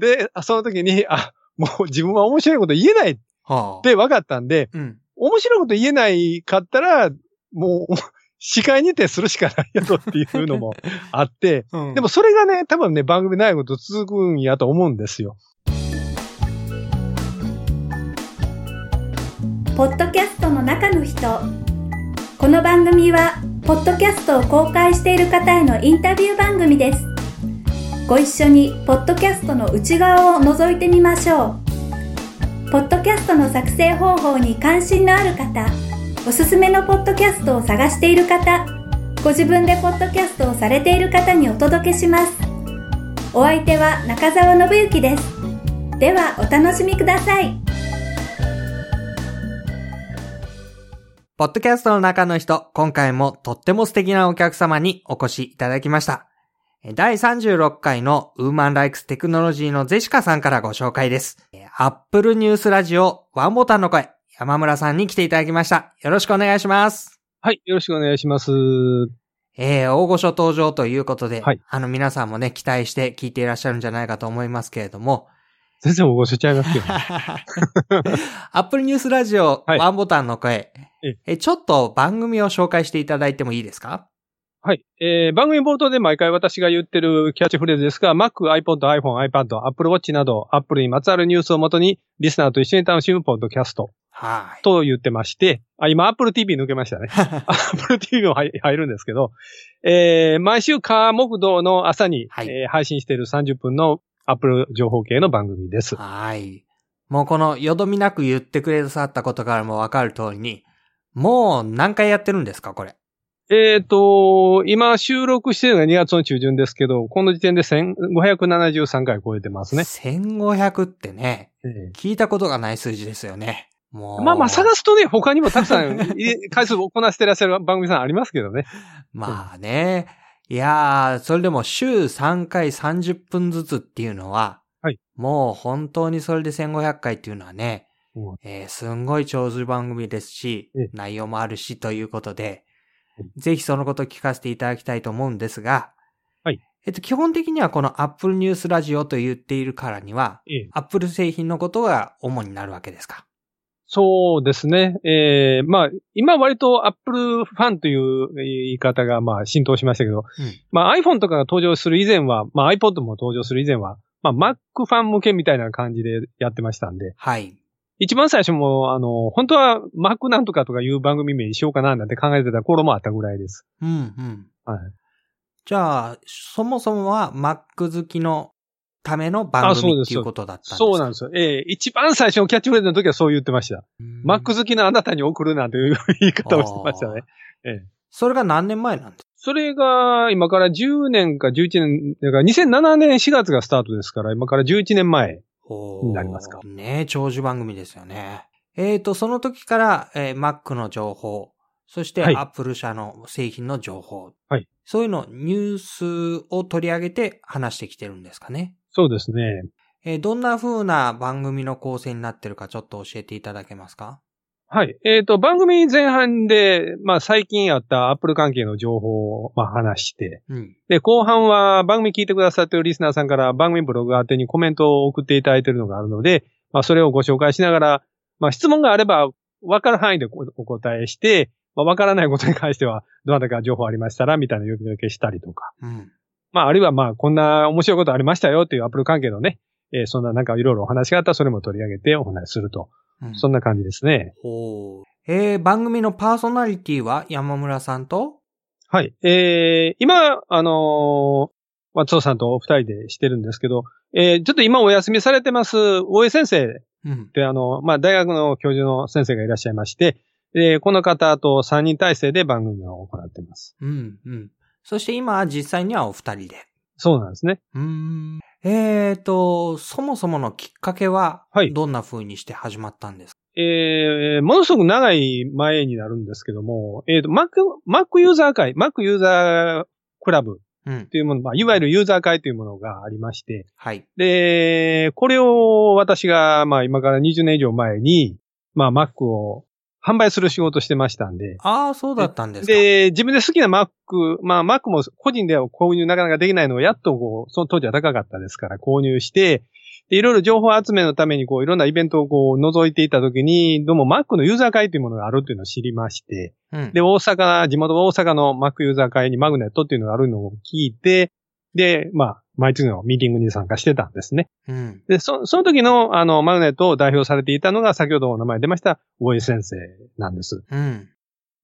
で、その時に、あ、もう自分は面白いこと言えないっはあ。て分かったんで、うん。面白いこと言えないかったら、もう、司会にてするしかないやろっていうのも あって、うんでも、それがね、多分ね、番組長いこと続くんやと思うんですよ。ポッドキャストの中の人この番組はポッドキャストを公開している方へのインタビュー番組ですご一緒にポッドキャストの内側を覗いてみましょう。ポッドキャストの作成方法に関心のある方おすすめのポッドキャストを探している方ご自分でポッドキャストをされている方にお届けします。お相手は中澤信之です。ではお楽しみください。ポッドキャストの中の人、今回もとっても素敵なお客様にお越しいただきました。え第36回のウーマンライクステクノロジーのゼシカさんからご紹介です。え Apple ニュースラジオワンボタンの声、山村さんに来ていただきました。よろしくお願いします。はい、よろしくお願いします。えー、大御所登場ということで、はいあの皆さんもね、期待して聞いていらっしゃるんじゃないかと思いますけれども、全然ごしちゃいますけど。Apple ニュースラジオはいワンボタンの声、ええちょっと番組を紹介していただいてもいいですか？はい。えー、番組冒頭で毎回私が言ってるキャッチフレーズですが、Mac、iPod、iPhone、iPad、Apple Watch など、Apple にまつわるニュースをもとに、リスナーと一緒に楽しむポッドキャストはい。と言ってまして、あ、今 Apple TV 抜けましたね。Apple TV も入入るんですけど、えー、毎週火木道の朝に、はいえー配信している30分の Apple 情報系の番組です。はい。もうこのよどみなく言ってくださったことからもわかる通りに、もう何回やってるんですかこれ。えっ、と、今収録しているのが2月の中旬ですけど、この時点で1573回超えてますね。1500ってね、え聞いたことがない数字ですよね。もう。ーまあまあ探すとね、他にもたくさん 回数をこなしてらっしゃる番組さんありますけどね。まあね。いやー、それでも週3回30分ずつっていうのは、はいもう本当にそれで1500回っていうのはね、うんえーすんごい長寿番組ですしええ、内容もあるしということでうん、ぜひそのことを聞かせていただきたいと思うんですが、はいえっと、基本的にはこの Apple News ラジオと言っているからには、ええ Apple 製品のことが主になるわけですか？そうですね。えー、まあ、今割と Apple ファンという言い方がまあ浸透しましたけど、うんまあ iPhone とかが登場する以前は、まあ iPod も登場する以前は、まあ Mac ファン向けみたいな感じでやってましたんで、はい。一番最初も、あの、本当は Mac なんとかとかいう番組名にしようかななんて考えてた頃もあったぐらいです。うん、うん。はい。じゃあ、そもそもは Mac 好きのための番組っていうことだったんですか？そうなんですよ。ええ一番最初のキャッチフレーズの時はそう言ってました。うん Mac 好きなあなたに送るなんていう言い方をしてましたね。ええそれが何年前なんです？それが、今から10年か11年、だから2007年4月がスタートですから、今から11年前。になりますか？ねえ長寿番組ですよね。えーと、その時から、えー Mac の情報、そしてはい Apple 社の製品の情報、はいそういうの、ニュースを取り上げて話してきてるんですかね？そうですね。えーどんな風な番組の構成になってるかちょっと教えていただけますか？はい。えっ、と、番組前半で、まあ最近あった Apple 関係の情報を、まあ、話して、うん。で、後半は番組聞いてくださっているリスナーさんから番組ブログ宛てにコメントを送っていただいているのがあるので、まあそれをご紹介しながら、まあ質問があれば分かる範囲でおお答えして、まあ分からないことに関しては、どなたか情報ありましたら、みたいな呼びかけしたりとか。うん。まああるいはまあこんな面白いことありましたよっていう Apple 関係のね、えーそんななんかいろいろお話があったらそれも取り上げてお話しすると。うんそんな感じですね。ほう。えー番組のパーソナリティは山村さんと？はい。えー、今、あのー松尾さんとお二人でしてるんですけど、えー、ちょっと今お休みされてます、大江先生っうん。てあの、まあ、大学の教授の先生がいらっしゃいまして、えーこの方と3人体制で番組を行っています。うん。うん。そして今、実際にはお二人で。そうなんですね。うーん。えーと、そもそものきっかけは、はいどんな風にして始まったんですか、えー、ものすごく長い前になるんですけども、えっ、と、Mac、Mac ユーザー会、Mac ユーザークラブうん。というもの、まあ、いわゆるユーザー会というものがありまして、はい。で、これを私が、まあ今から20年以上前に、まあ Mac を販売する仕事してましたんで、ああ、そうだったんですか。で、自分で好きな Mac、まあ Mac も個人では購入なかなかできないのがやっとこう、その当時は高かったですから購入して、で、いろいろ情報集めのために、こう、いろんなイベントをこう、覗いていたときに、どうも Mac のユーザー会というものがあるっていうのを知りまして、うん。で、大阪、地元大阪の Mac ユーザー会にマグネットっていうのがあるのを聞いて、で、まあ、毎月のミーティングに参加してたんですね。うん。で、そその時の、あの、マグネットを代表されていたのが、先ほどお名前出ました、大江先生なんです。うん。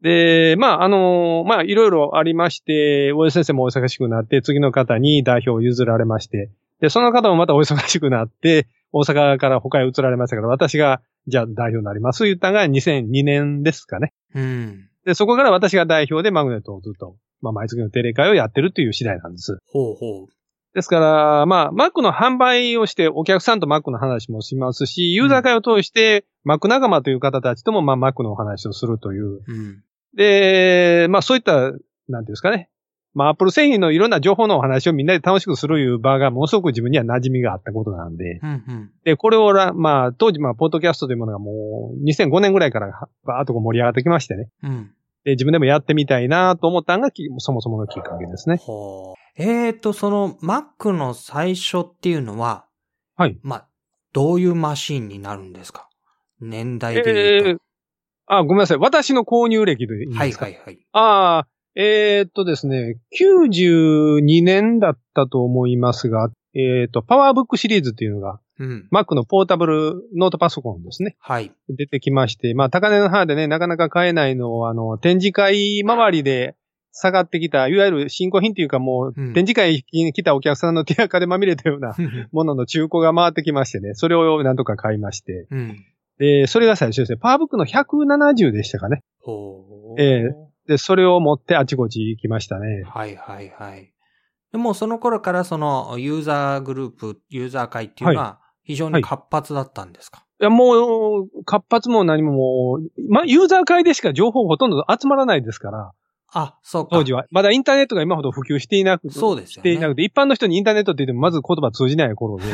で、まあ、あの、まあ、いろいろありまして、大江先生もお忙しくなって、次の方に代表を譲られまして、で、その方もまたお忙しくなって、大阪から他へ移られましたから、私が、じゃあ代表になります、言ったのが2002年ですかね。うん。で、そこから私が代表でマグネットをずっと、まあ、毎月の定例会をやってるという次第なんです。ほうほう。ですから、まあ、Mac の販売をして、お客さんと Mac の話もしますし、ユーザー会を通して、Mac 仲間という方たちとも、まあ、Mac のお話をするという。うん。で、まあ、そういった、なんていうんですかね。まあ、Apple 製品のいろんな情報のお話をみんなで楽しくするいう場がものすごく自分には馴染みがあったことなんで。うん。うん。で、これをら、まあ、当時、まあ、ポッドキャストというものがもう、2005年ぐらいから、バーっとこう盛り上がってきましてね。うん。で、自分でもやってみたいなと思ったのがき、そもそものきっかけですね。えーと、その Mac の最初っていうのは、はい。まあ、どういうマシンになるんですか？年代でえー言うあ、ごめんなさい。私の購入歴でいいと。はいですか？はいはい。ああ、えーっとですね、92年だったと思いますが、えーっと、パワーブックシリーズっていうのが、うん。Mac のポータブルノートパソコンですね。はい。出てきまして、まあ、高値のハーでね、なかなか買えないのを、あの、展示会周りで下がってきた、いわゆる新古品っていうかもう、うん展示会に来たお客さんの手垢でまみれたようなものの中古が回ってきましてね、それをなんとか買いまして、うん。で、それが最初ですね、パワーブックの170でしたかね。ほう。ええで、それを持ってあちこち行きましたね。はいはいはい。でもその頃からそのユーザーグループ、ユーザー会っていうのは非常に活発だったんですか、いや、もう、活発も何ももう、ま、ユーザー会でしか情報ほとんど集まらないですから、あ、そうか。当時は。まだインターネットが今ほど普及していなくて、そうですよね。していなくて、一般の人にインターネットって言ってもまず言葉通じない頃で、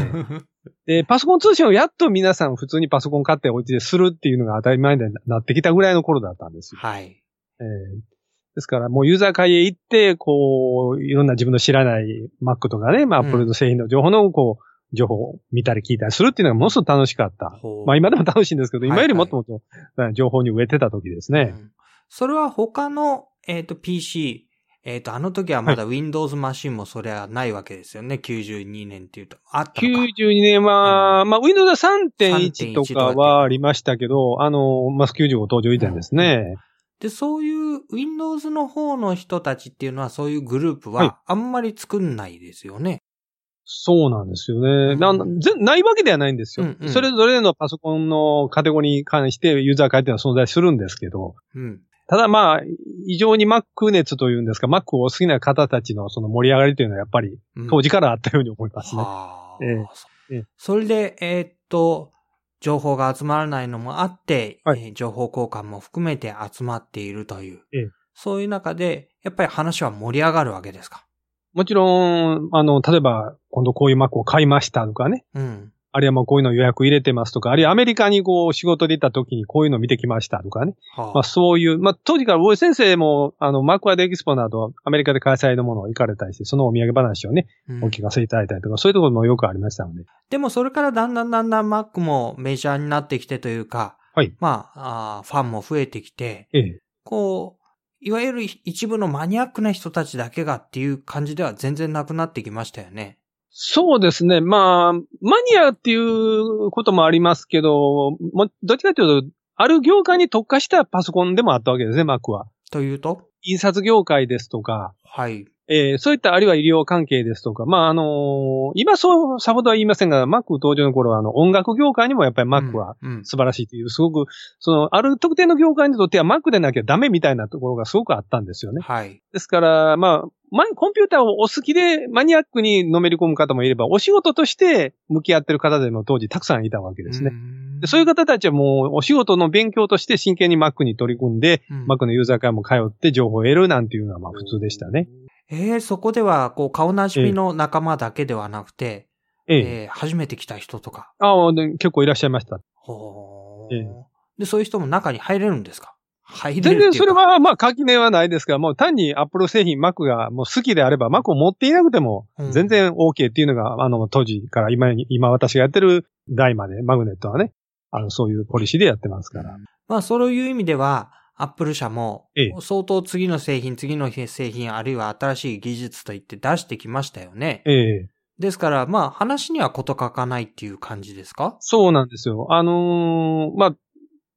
で、パソコン通信をやっと皆さん普通にパソコン買ってお家でするっていうのが当たり前になってきたぐらいの頃だったんですよ。はい。えーですから、もうユーザー会へ行って、こう、いろんな自分の知らない Mac とかね、まあ、うん Apple の製品の情報の、こう、情報を見たり聞いたりするっていうのがものすごく楽しかった。まあ今でも楽しいんですけど、はい今よりもっともっと情報に植えてた時ですね。うんそれは他の、えっ、と、PC、えっ、と、あの時はまだ Windows マシンもそれはないわけですよね。92年っていうと。あったのか。92年は、まあ Windows 3.1 3.1とかはありましたけど、あの、まあ95登場以前ですね。で、そういう Windows の方の人たちっていうのは、そういうグループはいはあんまり作んないですよね。そうなんですよね。なないわけではないんですよ、うんうん。それぞれのパソコンのカテゴリーに関してユーザー会っていうのは存在するんですけど、うん。ただまあ、異常に Mac 熱というんですか、Mac を好きな方たちのその盛り上がりというのはやっぱりうん。当時からあったように思いますね。はあ。ええ。それで、えーっと、情報が集まらないのもあって、はい。えー情報交換も含めて集まっているという、ええ。そういう中で、やっぱり話は盛り上がるわけですか？もちろん、あの、例えば、今度こういう Mac を買いましたとかね。うん。あるいはもうこういうの予約入れてますとか、あるいはアメリカにこう仕事で行った時にこういうの見てきましたとかね。はあまあそういう、まあ当時から大江先生も、あの、マークワードエキスポなどアメリカで開催のものを行かれたりして、そのお土産話をね、うんお聞かせいただいたりとか、そういうところもよくありましたので。でもそれからだんだんだんだん Mac もメジャーになってきてというか、はいまあ、あーファンも増えてきて、ええ。こう、いわゆる一部のマニアックな人たちだけがっていう感じでは全然なくなってきましたよね。そうですね。まあ、マニアっていうこともありますけど、もどっちかというと、ある業界に特化したパソコンでもあったわけですね、Mac は。というと？印刷業界ですとか、はい。えーそういったあるいは医療関係ですとか、まあ、あのー今そうさほどは言いませんが、Mac 登場の頃は、あの、音楽業界にもやっぱり Mac はうん、うん素晴らしいという、すごく、その、ある特定の業界にとっては Mac でなきゃダメみたいなところがすごくあったんですよね。はい。ですから、まあ、まコンピューターをお好きでマニアックにのめり込む方もいれば、お仕事として向き合ってる方でも当時たくさんいたわけですね。ねでそういう方たちはもうお仕事の勉強として真剣に Mac に取り組んで、うん Mac のユーザー会も通って情報を得るなんていうのはまあ普通でしたね。。えー、そこでは、こう、顔なじみの仲間だけではなくて、ええ。えー初めて来た人とか。ああ、で結構いらっしゃいました。ほーええで、そういう人も中に入れるんですか？入れる全然それは、まあ、垣根はないですが、もう単に Apple 製品 Mac がもう好きであれば、Mac を持っていなくてもう、ん全然 OK っていうのが、あの、当時から今に、今私がやってる台まで、マグネットはね、あの、そういうポリシーでやってますから。まあ、そういう意味では、アップル社もええ、相当次の製品、次の製品、あるいは新しい技術といって出してきましたよね。ええですから、まあ、話にはこと書かないっていう感じですか？そうなんですよ。あのーまあ、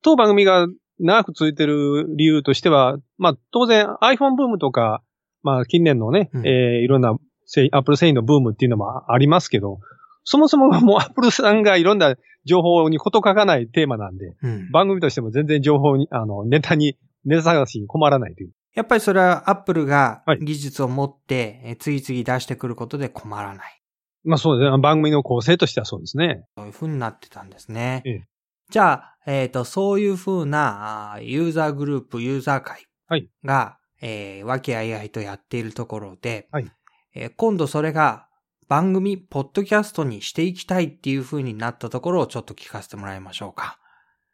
当番組が長く続いてる理由としては、まあ、当然 iPhone ブームとか、まあ、近年のね、うんえーいろんな製 Apple 製品のブームっていうのもありますけど、そもそももう Apple さんがいろんな情報にこと書かないテーマなんで、うん。番組としても全然情報に、あの、ネタに、ネタ探しに困らないという。やっぱりそれはアップルがはい技術を持って、え次々出してくることで困らない。まあそうですね。番組の構成としてはそうですね。そういう風になってたんですね。ええじゃあ、えっ、と、そういう風なあーユーザーグループ、ユーザー会はいが、えー、和気あいあいとやっているところで、はいえー今度それが番組、ポッドキャストにしていきたいっていう風になったところをちょっと聞かせてもらいましょうか。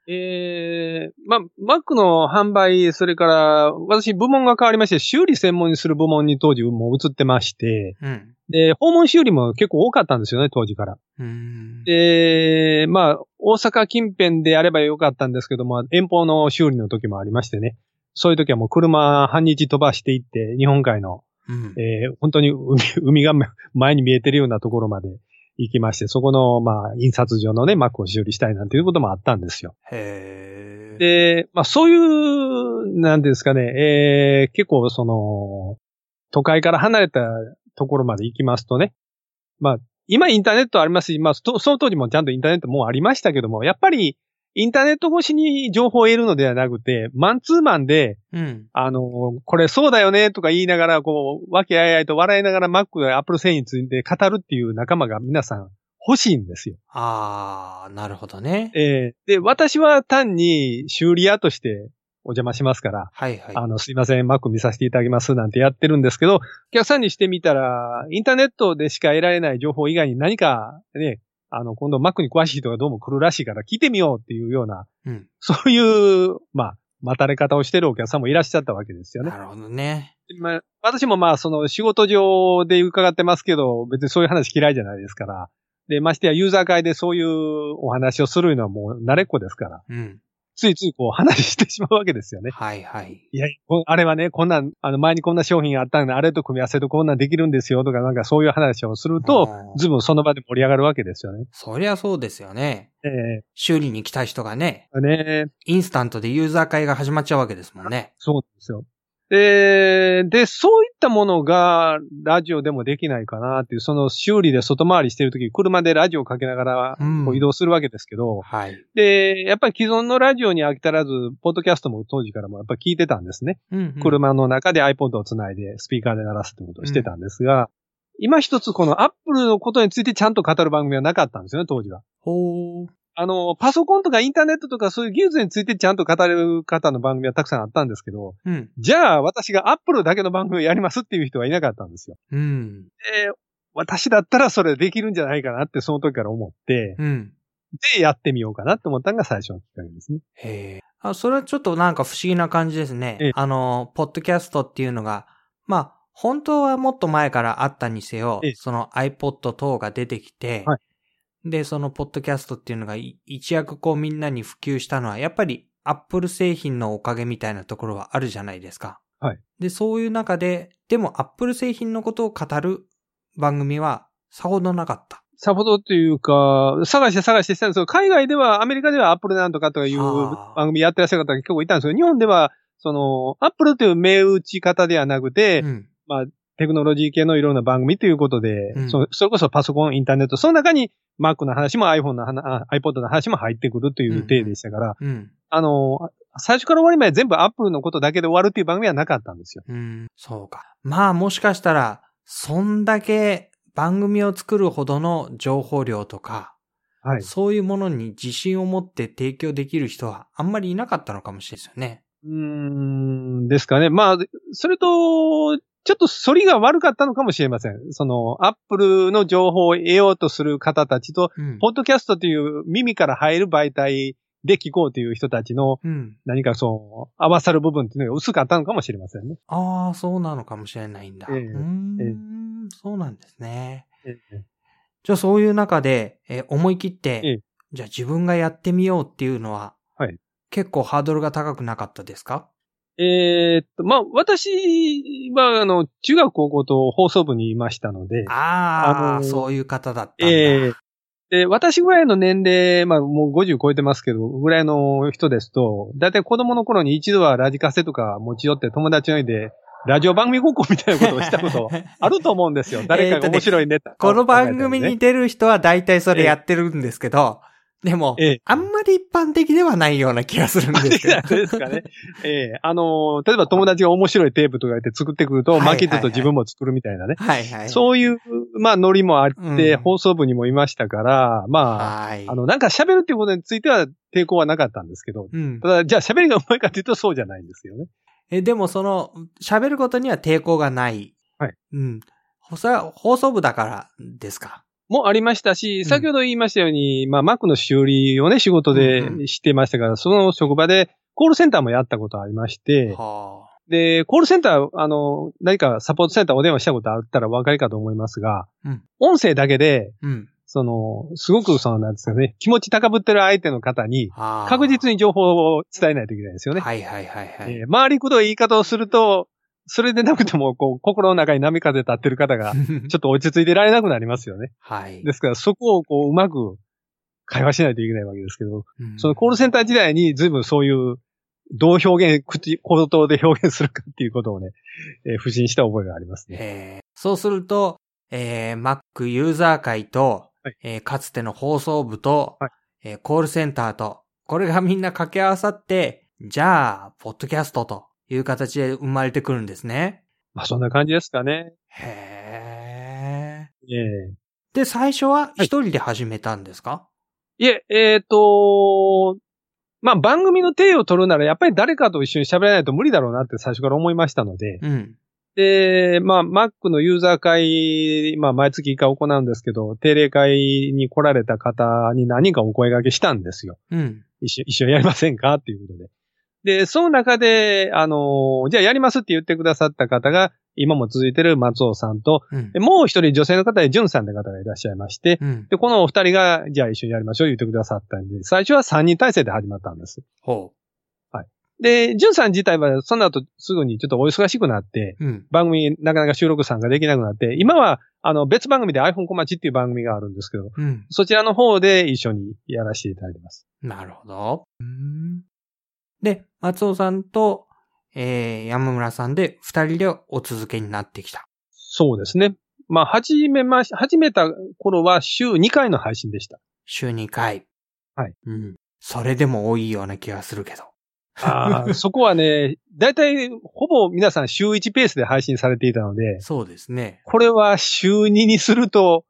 ええまあ、Mac の販売、それから、私部門が変わりまして、修理専門にする部門に当時もう移ってまして、うん。で、訪問修理も結構多かったんですよね、当時から。で、まあ、大阪近辺でやればよかったんですけども、遠方の修理の時もありましてね。そういう時はもう車半日飛ばしていって、日本海の、うん。えー本当に海 海が前に見えてるようなところまで行きまして、そこの、まあ、印刷所のね、Mac を修理したいなんていうこともあったんですよ。へー。で、まあそういう、なんですかね、えー結構その、都会から離れたところまで行きますとね、まあ、今インターネットありますし、まあ、そその当時もちゃんとインターネットもうありましたけども、やっぱり、インターネット越しに情報を得るのではなくて、マンツーマンで、うん。あの、これそうだよねとか言いながら、こう、わけあいあいと笑いながら Mac や Apple 製品について語るっていう仲間が皆さん欲しいんですよ。あー、なるほどね。えーで、私は単に修理屋としてお邪魔しますから、はいはい。あの、すいません、Mac 見させていただきますなんてやってるんですけど、お客さんにしてみたら、インターネットでしか得られない情報以外に何かね、あの、今度 Mac に詳しい人がどうも来るらしいから聞いてみようっていうような、うん。そういう、まあ、待たれ方をしてるお客さんもいらっしゃったわけですよね。なるほどね。まあ、私もまあ、その仕事上で伺ってますけど、別にそういう話嫌いじゃないですから。で、ましてやユーザー会でそういうお話をするのはもう慣れっこですから。うん。ついついこう話してしまうわけですよね。はいはい。いや、こあれはね、こんなん、あの前にこんな商品あったんで、あれと組み合わせとこんなんできるんですよとか、なんかそういう話をすると、うんずいぶんその場で盛り上がるわけですよね。そりゃそうですよね。え修理に来た人がね、えねインスタントでユーザー会が始まっちゃうわけですもんね。そうですよ。で、で、そういったものがラジオでもできないかなっていう、その修理で外回りしてるとき、車でラジオをかけながらうんこう移動するわけですけど、はい。で、やっぱり既存のラジオに飽き足らず、ポッドキャストも当時からもやっぱり聞いてたんですね。うん、うん。車の中で iPod をつないでスピーカーで鳴らすってことをしてたんですが、今一つこの Apple のことについてちゃんと語る番組はなかったんですよね、当時は。ほー。あの、パソコンとかインターネットとかそういう技術についてちゃんと語れる方の番組はたくさんあったんですけど、うん。じゃあ私が Apple だけの番組をやりますっていう人はいなかったんですよ。うん。で、私だったらそれできるんじゃないかなってその時から思って、うん。で、やってみようかなって思ったのが最初のきっかけですね。へえ。あ、それはちょっとなんか不思議な感じですねええ。あの、ポッドキャストっていうのが、まあ、本当はもっと前からあったにせよええ、その iPod 等が出てきて、はいで、そのポッドキャストっていうのがい一躍こうみんなに普及したのは、やっぱり Apple 製品のおかげみたいなところはあるじゃないですか。はい。で、そういう中で、でも Apple 製品のことを語る番組はさほどなかった。さほどというか、探して探してしたんですけど、海外では、アメリカではアップルなんとかとかいう番組やってらっしゃる方が結構いたんですけど、日本では、その、アップルという銘打ち方ではなくて、うん。テクノロジー系のいろんな番組ということで、うんそそれこそパソコン、インターネット、その中に Mac の話も iPhone の話、あ iPod の話も入ってくるという体でしたから、うん。あの、最初から終わりまで全部 Apple のことだけで終わるっていう番組はなかったんですよ。うん、そうか。まあもしかしたら、そんだけ番組を作るほどの情報量とか、はい。そういうものに自信を持って提供できる人はあんまりいなかったのかもしれないですよね。うーん、ですかね。まあ、それと、ちょっと反りが悪かったのかもしれません。その、アップルの情報を得ようとする方たちと、うん。ポッドキャストという耳から入る媒体で聞こうという人たちのうん。何かそう、合わさる部分っていうのが薄かったのかもしれませんね。ああ、そうなのかもしれないんだ。ええうーん、そうなんですね。ええじゃあそういう中で、えー思い切って、ええじゃあ自分がやってみようっていうのは、はい結構ハードルが高くなかったですか？えーっと、まあ、私は、あの、中学高校と放送部にいましたので、ああ、あのーそういう方だった。ええで、私ぐらいの年齢、まあもう50超えてますけど、ぐらいの人ですと、だいたい子供の頃に一度はラジカセとか持ち寄って友達の家で、ラジオ番組ごっこみたいなことをしたこと あると思うんですよ。誰かが面白いネタ、この番組にね、出る人は大体それやってるんですけど、でも、ええあんまり一般的ではないような気がするんですけど。ですかね。ええあの、例えば友達が面白いテープとか言って作ってくると、はいはいはいマキットと自分も作るみたいなね。はいはい。そういう、まあ、ノリもあって、うん放送部にもいましたから、まあ、はい。あの、なんか喋るっていうことについては抵抗はなかったんですけど、うんた。だ、じゃあ喋りが上手いかっていうとそうじゃないんですよね。え、でもその、喋ることには抵抗がない。はい。うん。それは放送部だからですか？もありましたし、ん先ほど言いましたように、まあ、Mac の修理をね、仕事うんうでしてましたから、その職場でコールセンターもやったことありまして、はで、コールセンター、あの、何かサポートセンターお電話したことあったらお分かりかと思いますが、うん音声だけで、あ。うん。その、すごくその、なんですかね、気持ち高ぶってる相手の方に、確実に情報を伝えないといけないですよね。はいはいはいはい。えー回りくどい言い方をすると、それでなくても、こう、心の中に波風立ってる方が、ちょっと落ち着いてられなくなりますよね。はい。ですから、そこをこう、うまく会話しないといけないわけですけど、うんそのコールセンター時代に随分そういう、どう表現、口、口頭で表現するかっていうことをね、えー不審した覚えがありますね。えーそうすると、えー Mac ユーザー会と、はいえーかつての放送部と、はいえーコールセンターと、これがみんな掛け合わさって、じゃあ、ポッドキャストという形で生まれてくるんですね。まあ、そんな感じですかね。へー。ええで、最初は一人で始めたんですか、いえ、えっ、と、まあ、番組の手を取るなら、やっぱり誰かと一緒に喋らないと無理だろうなって最初から思いましたので、うん。で、まあ、Mac のユーザー会、まあ、毎月1回行うんですけど、定例会に来られた方に何人かお声掛けしたんですよ。うん。一緒、一緒にやりませんか？っていうことで。で、その中で、あの、じゃあやりますって言ってくださった方が、今も続いてる松尾さんと、うんで。もう一人女性の方で淳さんって方がいらっしゃいまして、うん。で、このお二人が、じゃあ一緒にやりましょう言ってくださったんで、最初は3人体制で始まったんです。ほで、淳さん自体はその後すぐにちょっとお忙しくなって、う。うん。番組なかなか収録参加できなくなって、今はあの別番組で iPhone 小町っていう番組があるんですけど、うん。そちらの方で一緒にやらせていただいてます。なるほど。うんで、松尾さんと、えー、山村さんで二人でお続けになってきた。そうですね。まあ、始めまし、始めた頃は週2回の配信でした。週2回。はい。うん。それでも多いような気がするけど。ああ、そこはね、だいたいほぼ皆さん週1ペースで配信されていたので、そうですね。これは週2にすると、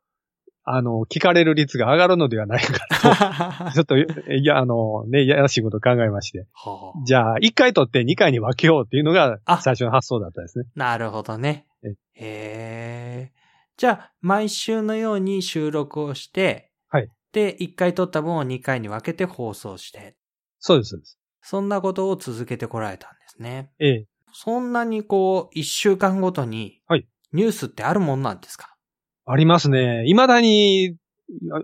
あの、聞かれる率が上がるのではないかはと、ちょっと、いや、あの、ね、やらしいことを考えまして。あじゃあ、1回取って2回に分けようっていうのがあ最初の発想だったですね。なるほどね。えへえ。じゃあ、毎週のように収録をして、はい。で、1回撮った分を2回に分けて放送して、そうです。そうですそんなことを続けてこられたんですね。ええ。そんなにこう、1週間ごとに、はいニュースってあるもんなんですか？ありますね。未だに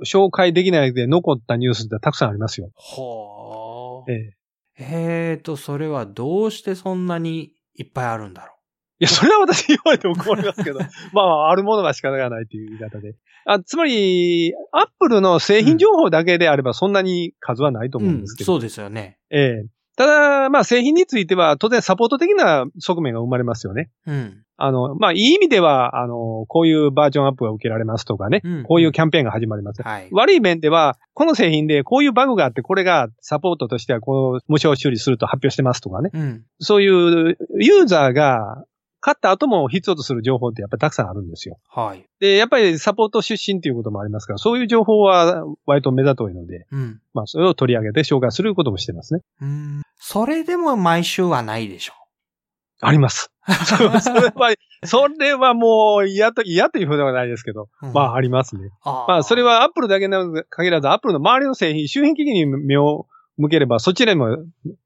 紹介できないで残ったニュースってたくさんありますよ。ほええ。えーと、それはどうしてそんなにいっぱいあるんだろいや、それは私言われても困りますけど、まあ、あるものが仕方がないという言い方で。あつまり、アップルの製品情報だけであればそんなに数はないとう。思うんですけど。そうですよね。ええただ、まあ、製品については当然サポート的な側面が生まれますよね。うん。あの、まあ、いい意味では、あの、こういうバージョンアップが受けられますとかね、うんこういうキャンペーンが始まります。はい。悪い面では、この製品でこういうバグがあって、これがサポートとしてはこう無償修理すると発表してますとかね。うん。そういうユーザーが買った後も必要とする情報ってやっぱりたくさんあるんですよ。はい。で、やっぱりサポート出身っていうこともありますから、そういう情報は割と目立といので、うん。まあそれを取り上げて紹介することもしてますね。うん。それでも毎週はないでしょあります。それは、それはもう嫌と、嫌というふうではないですけど、うんまあありますね。あーまあそれはアップルだけなので限らず、アップルの周りの製品、周辺機器に目を向ければ、そちらにも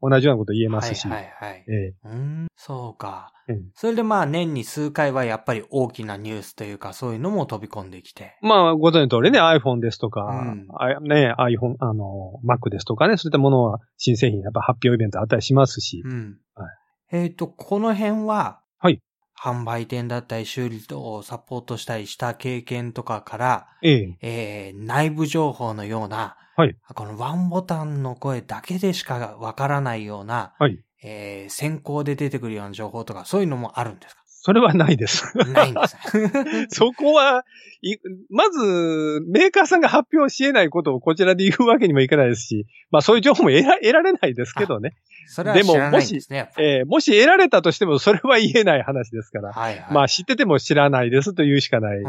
同じようなこと言えますし。はいはいはい。ええうん、そうか。ええそれでまあ年に数回はやっぱり大きなニュースというかそういうのも飛び込んできて。まあ、ご存知の通りね、iPhone ですとか、うんあね、iPhone、あの、Mac ですとかね、そういったものは新製品やっぱ発表イベントあったりしますし、うん。はえっ、と、この辺は、はい。販売店だったり修理をサポートしたりした経験とかから、ええ。えー内部情報のような、はい。このワンボタンの声だけでしかわからないような、はい。えー先行で出てくるような情報とか、そういうのもあるんですか？それはないです。ないんですね。そこは、いまず、メーカーさんが発表し得ないことをこちらで言うわけにもいかないですし、まあそういう情報も得ら得られないですけどね。それは知らないんですね、やっぱり。えーもし得られたとしてもそれは言えない話ですから。はいはい。まあ知ってても知らないですというしかない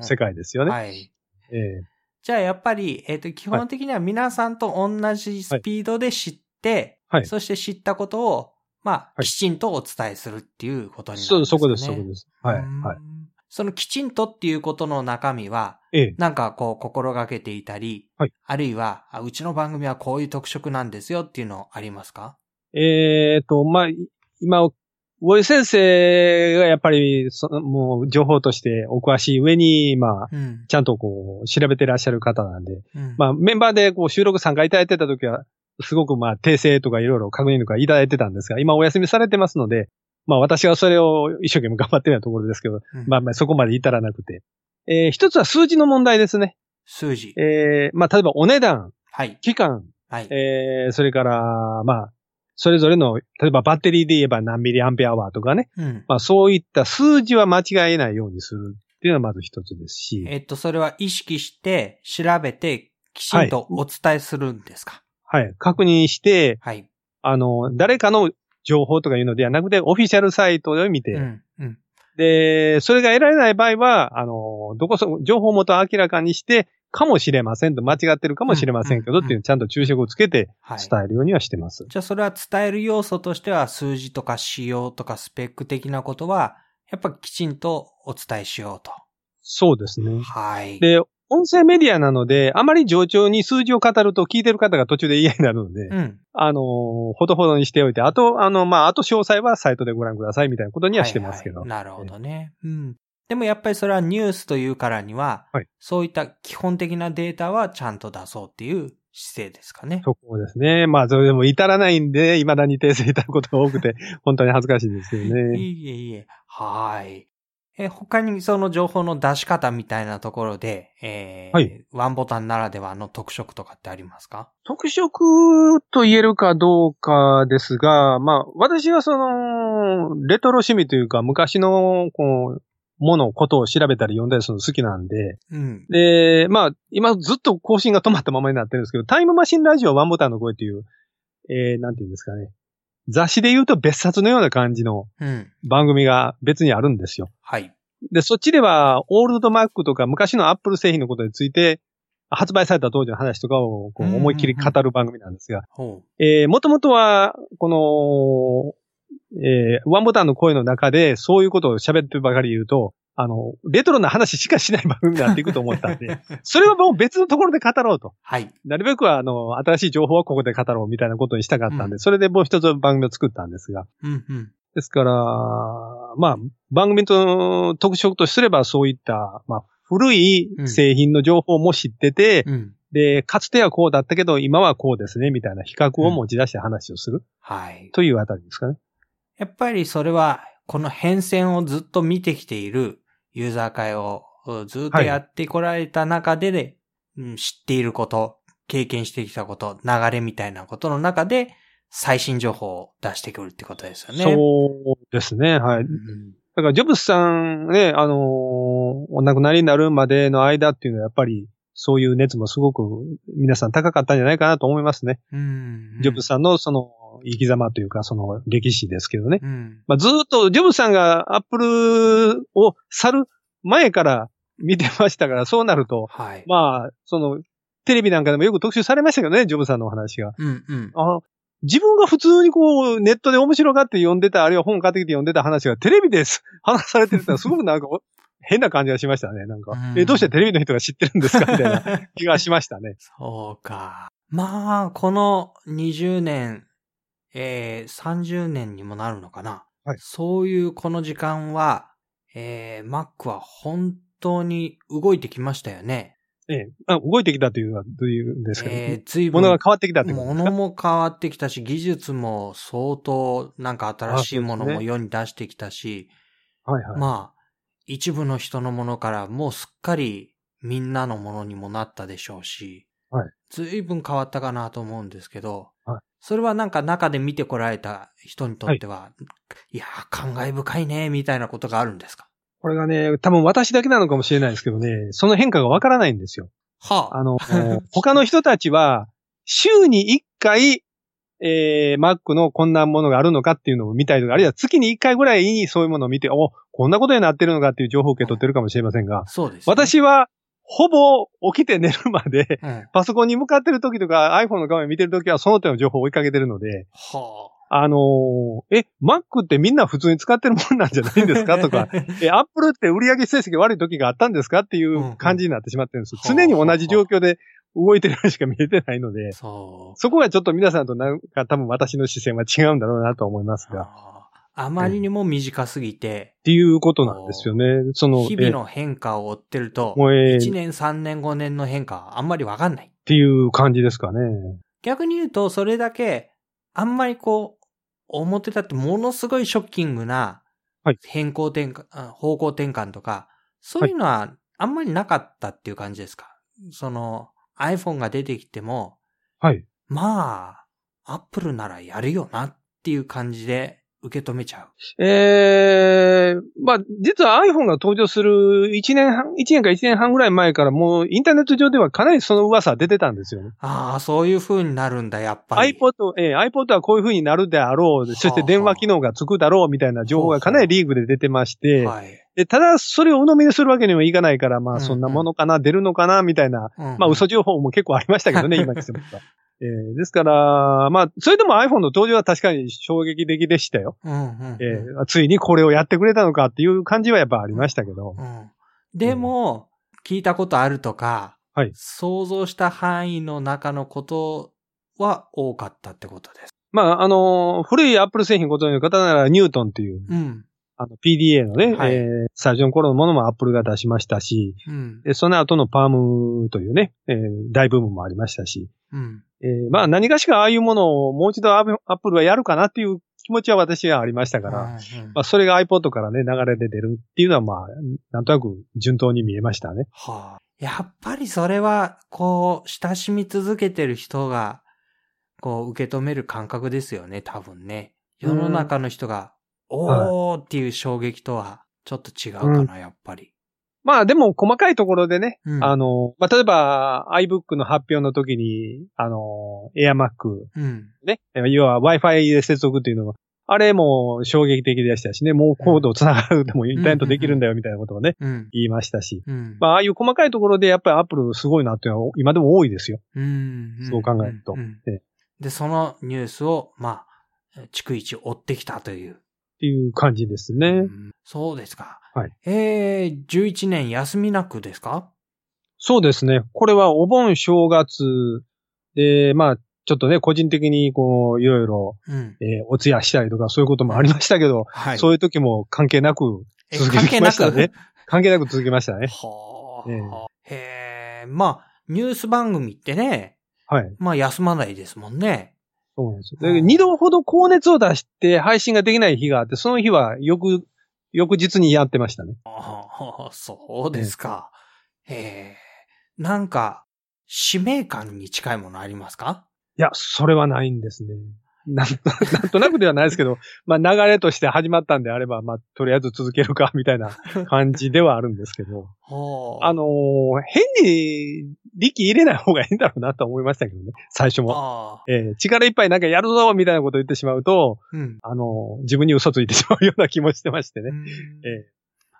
世界ですよね。はい。ええじゃあやっぱり、えっ、と、基本的には皆さんと同じスピードで知って、はいそして知ったことを、まあ、はいきちんとお伝えするっていうことになるそう、んですかね。そこです、そこです。はい、うんはい。そのきちんとっていうことの中身は、ええなんかこう心がけていたり、はいあるいは、あうちの番組はこういう特色なんですよっていうのありますか？えっと、まあ、い今、大井先生がやっぱり、そのもう情報としてお詳しい上に、まあ、うん。ちゃんとこう、調べてらっしゃる方なんで、うんまあ、メンバーでこう収録参加いただいてた時は、すごくまあ、訂正とかいろいろ確認とかいただいてたんですが、今お休みされてますので、まあ私はそれを一生懸命頑張ってるようなところですけど、うんまあまあそこまで至らなくて。えー一つは数字の問題ですね。数字。えーまあ例えばお値段、はい。期間、はい。えーそれから、まあ、それぞれの、例えばバッテリーで言えば何ミリアンペアワーとかね。うん。まあそういった数字は間違えないようにするっていうのはまず一つですし。えっと、それは意識して、調べて、きちんとお伝えするんですか？はい。確認して、はい。あの、誰かの情報とかいうのではなくて、オフィシャルサイトで見て、うん。うん。で、それが得られない場合は、あの、どこそ、情報元を明らかにして、かもしれませんと、間違ってるかもしれませんけど、っていうちゃんと注釈をつけてはい。伝えるようにはしてます。じゃあそれは伝える要素としては数字とか仕様とかスペック的なことは、やっぱきちんとお伝えしようと。そうですね。はい。で、音声メディアなので、あまり冗長に数字を語ると聞いてる方が途中で嫌になるので、うん。あの、ほどほどにしておいて、あと、あの、まあ、あと詳細はサイトでご覧くださいみたいなことにはしてますけど。はいはいなるほどね。うん。でもやっぱりそれはニュースというからには、はいそういった基本的なデータはちゃんと出そうっていう姿勢ですかね。そこですね。まあ、それでも至らないんで、未だに訂正いただくことが多くて、本当に恥ずかしいんですけどね。いえいえ。はい。え、他にその情報の出し方みたいなところで、えーはいワンボタンならではの特色とかってありますか？特色と言えるかどうかですが、まあ、私はその、レトロ趣味というか、昔の、こう、もの、ことを調べたり読んだりするの好きなんで、うん。で、まあ、今ずっと更新が止まったままになってるんですけど、タイムマシンラジオワンボタンの声という、えー、なんていうんですかね。雑誌で言うと別冊のような感じのうん。番組が別にあるんですよ。はい。で、そっちでは、オールドマックとか昔のアップル製品のことについて、発売された当時の話とかをこうんうんううん思いっきり語る番組なんですが、もともとは、この、えー、ワンボタンの声の中で、そういうことを喋ってばかり言うと、あの、レトロな話しかしない番組になっていくと思ったんで、それはもう別のところで語ろうと。はい。なるべくは、あの、新しい情報はここで語ろうみたいなことにしたかったんで、うんそれでもう一つ番組を作ったんですが。うんうん。ですから、まあ、番組と特色とすればそういった、まあ、古い製品の情報も知ってて、うん。で、かつてはこうだったけど、今はこうですね、みたいな比較を持ち出して話をする、はい。というあたりですかね。やっぱりそれは、この変遷をずっと見てきているユーザー会をうずっとやってこられた中で、ねうん知っていること、経験してきたこと、流れみたいなことの中で、最新情報を出してくるってことですよね。そうですね、はい。うんだから、ジョブスさんね、あのーお亡くなりになるまでの間っていうのは、やっぱり、そういう熱もすごく皆さん高かったんじゃないかなと思いますね。うん。ジョブスさんのその生き様というか、その歴史ですけどね。うん。まあ、ずーっとジョブスさんがアップルを去る前から見てましたから、そうなると、はい。まあ、その、テレビなんかでもよく特集されましたけどね、ジョブさんのお話が。うんうん。あ自分が普通にこう、ネットで面白がって読んでた、あるいは本買ってきて読んでた話がテレビです 話されてるってのはすごくなんか、変な感じがしましたね、なんか。うんえ、どうしてテレビの人が知ってるんですか？みたいな気がしましたね。そうか。まあ、この20年、えー、30年にもなるのかな。はいそういうこの時間は、えー、Mac は本当に動いてきましたよね。ええ。あ動いてきたというのはどういうんですかね。えー、随分物が変わってきたってことですか？物も変わってきたし、技術も相当なんか新しいものも世に出してきたし、はいはい。まあ、一部の人のものからもうすっかりみんなのものにもなったでしょうし、はい随分変わったかなと思うんですけど、はいそれはなんか中で見てこられた人にとっては、い、やー、感慨深いね、みたいなことがあるんですか？これがね、多分私だけなのかもしれないですけどね、その変化がわからないんですよ。はあ。あの、他の人たちは、週に1回、えー、Mac のこんなものがあるのかっていうのを見たりとか、あるいは月に1回ぐらいにそういうものを見て、お、こんなことになってるのかっていう情報を受け取ってるかもしれませんが、そうです、ね。私は、ほぼ起きて寝るまで、うん、パソコンに向かってる時とか iPhone の画面見てる時はその手の情報を追いかけてるので、はあ。のーえ、Mac ってみんな普通に使ってるもんなんじゃないんですか？とか、え、Apple って売上成績悪い時があったんですか？っていう感じになってしまってるんですよ。うんうん常に同じ状況で動いてるようにしか見えてないので、そこがちょっと皆さんとなんか多分私の視線は違うんだろうなと思いますが、っあまりにも短すぎて、ていうことなんですよね。その、日々の変化を追ってるとえ、もうえー1年、3年、5年の変化はあんまりわかんない。っていう感じですかね。逆に言うと、それだけ、あんまりこう、表だってものすごいショッキングなはい変更転換、あ方向転換とか、そういうのはあんまりなかったっていう感じですか、その iPhone が出てきても、はい。まあ、Apple ならやるよなっていう感じで受け止めちゃう。えー、まあ、実は iPhone が登場する1年半、1年か1年半ぐらい前からもうインターネット上ではかなりその噂出てたんですよね。ああ、そういう風になるんだ、やっぱり。iPod、えー iPod はこういう風になるであろう、そして電話機能がつくだろうみたいな情報がかなりリーグで出てまして、はい。でただそれを鵜呑みにするわけにもいかないから、まうんうんあそんなものかな、出るのかな、みたいな、うんまあ嘘情報も結構ありましたけどね、今にしても。えーですから、まあ、それでも iPhone の登場は確かに衝撃的でしたよ。うんうんうんえーついにこれをやってくれたのかっていう感じはやっぱありましたけど。うんでも、聞いたことあるとか、はい想像した範囲の中のことは多かったってことです。まあ、あのー古い Apple 製品ご存知の方なら、ニュートンっていう、うん。あの、PDA のね、はいえー最初の頃のものも Apple が出しましたし、うん。でその後のパームというね、えー大ブームもありましたし、うん。えーまあ何がしかああいうものをもう一度 Apple はやるかなっていう気持ちは私はありましたから、うんまあそれが iPod からね、流れで出るっていうのはまあ、なんとなく順当に見えましたね。はあ、やっぱりそれは、こう、親しみ続けてる人が、こう、受け止める感覚ですよね、多分ね。世の中の人が、おーっていう衝撃とは、ちょっと違うかな、やっぱり。まあでも細かいところでね、うんあの、まあ例えば iBook の発表の時に、あの、AirMac うん。ね、要は Wi-Fi で接続っていうのは、あれも衝撃的でしたしね、もうコードを繋がるでもインターネットできるんだよみたいなことをね、うん。言いましたし。うん。まあああいう細かいところでやっぱり Apple すごいなっていうのは今でも多いですよ。うん。そう考えるとで、そのニュースを、まあ、逐一追ってきたという。っていう感じですね。うんそうですか。はい。えー、11年休みなくですか？そうですね。これはお盆正月で、まあ、ちょっとね、個人的にこう、いろいろ、うん。えーお通夜したりとかそういうこともありましたけど、はい。そういう時も関係なくえ続けましたね。関係なく？続けましたね。はえあ。へえ。まあ、ニュース番組ってね、はい。まあ休まないですもんね。そうなんですよ。度ほど高熱を出して配信ができない日があって、その日は翌、翌日にやってましたね。ああ、そうですか。へえ。なんか、使命感に近いものありますか？いや、それはないんですね。なんと なんとなくではないですけど、まあ流れとして始まったんであれば、まあとりあえず続けるか、みたいな 感じではあるんですけど、はあのー変に力入れない方がいいんだろうなと思いましたけどね、最初も。えー力いっぱいなんかやるぞみたいなことを言ってしまうと、うん。あのー自分に嘘ついてしまうような気もしてましてね。うんえ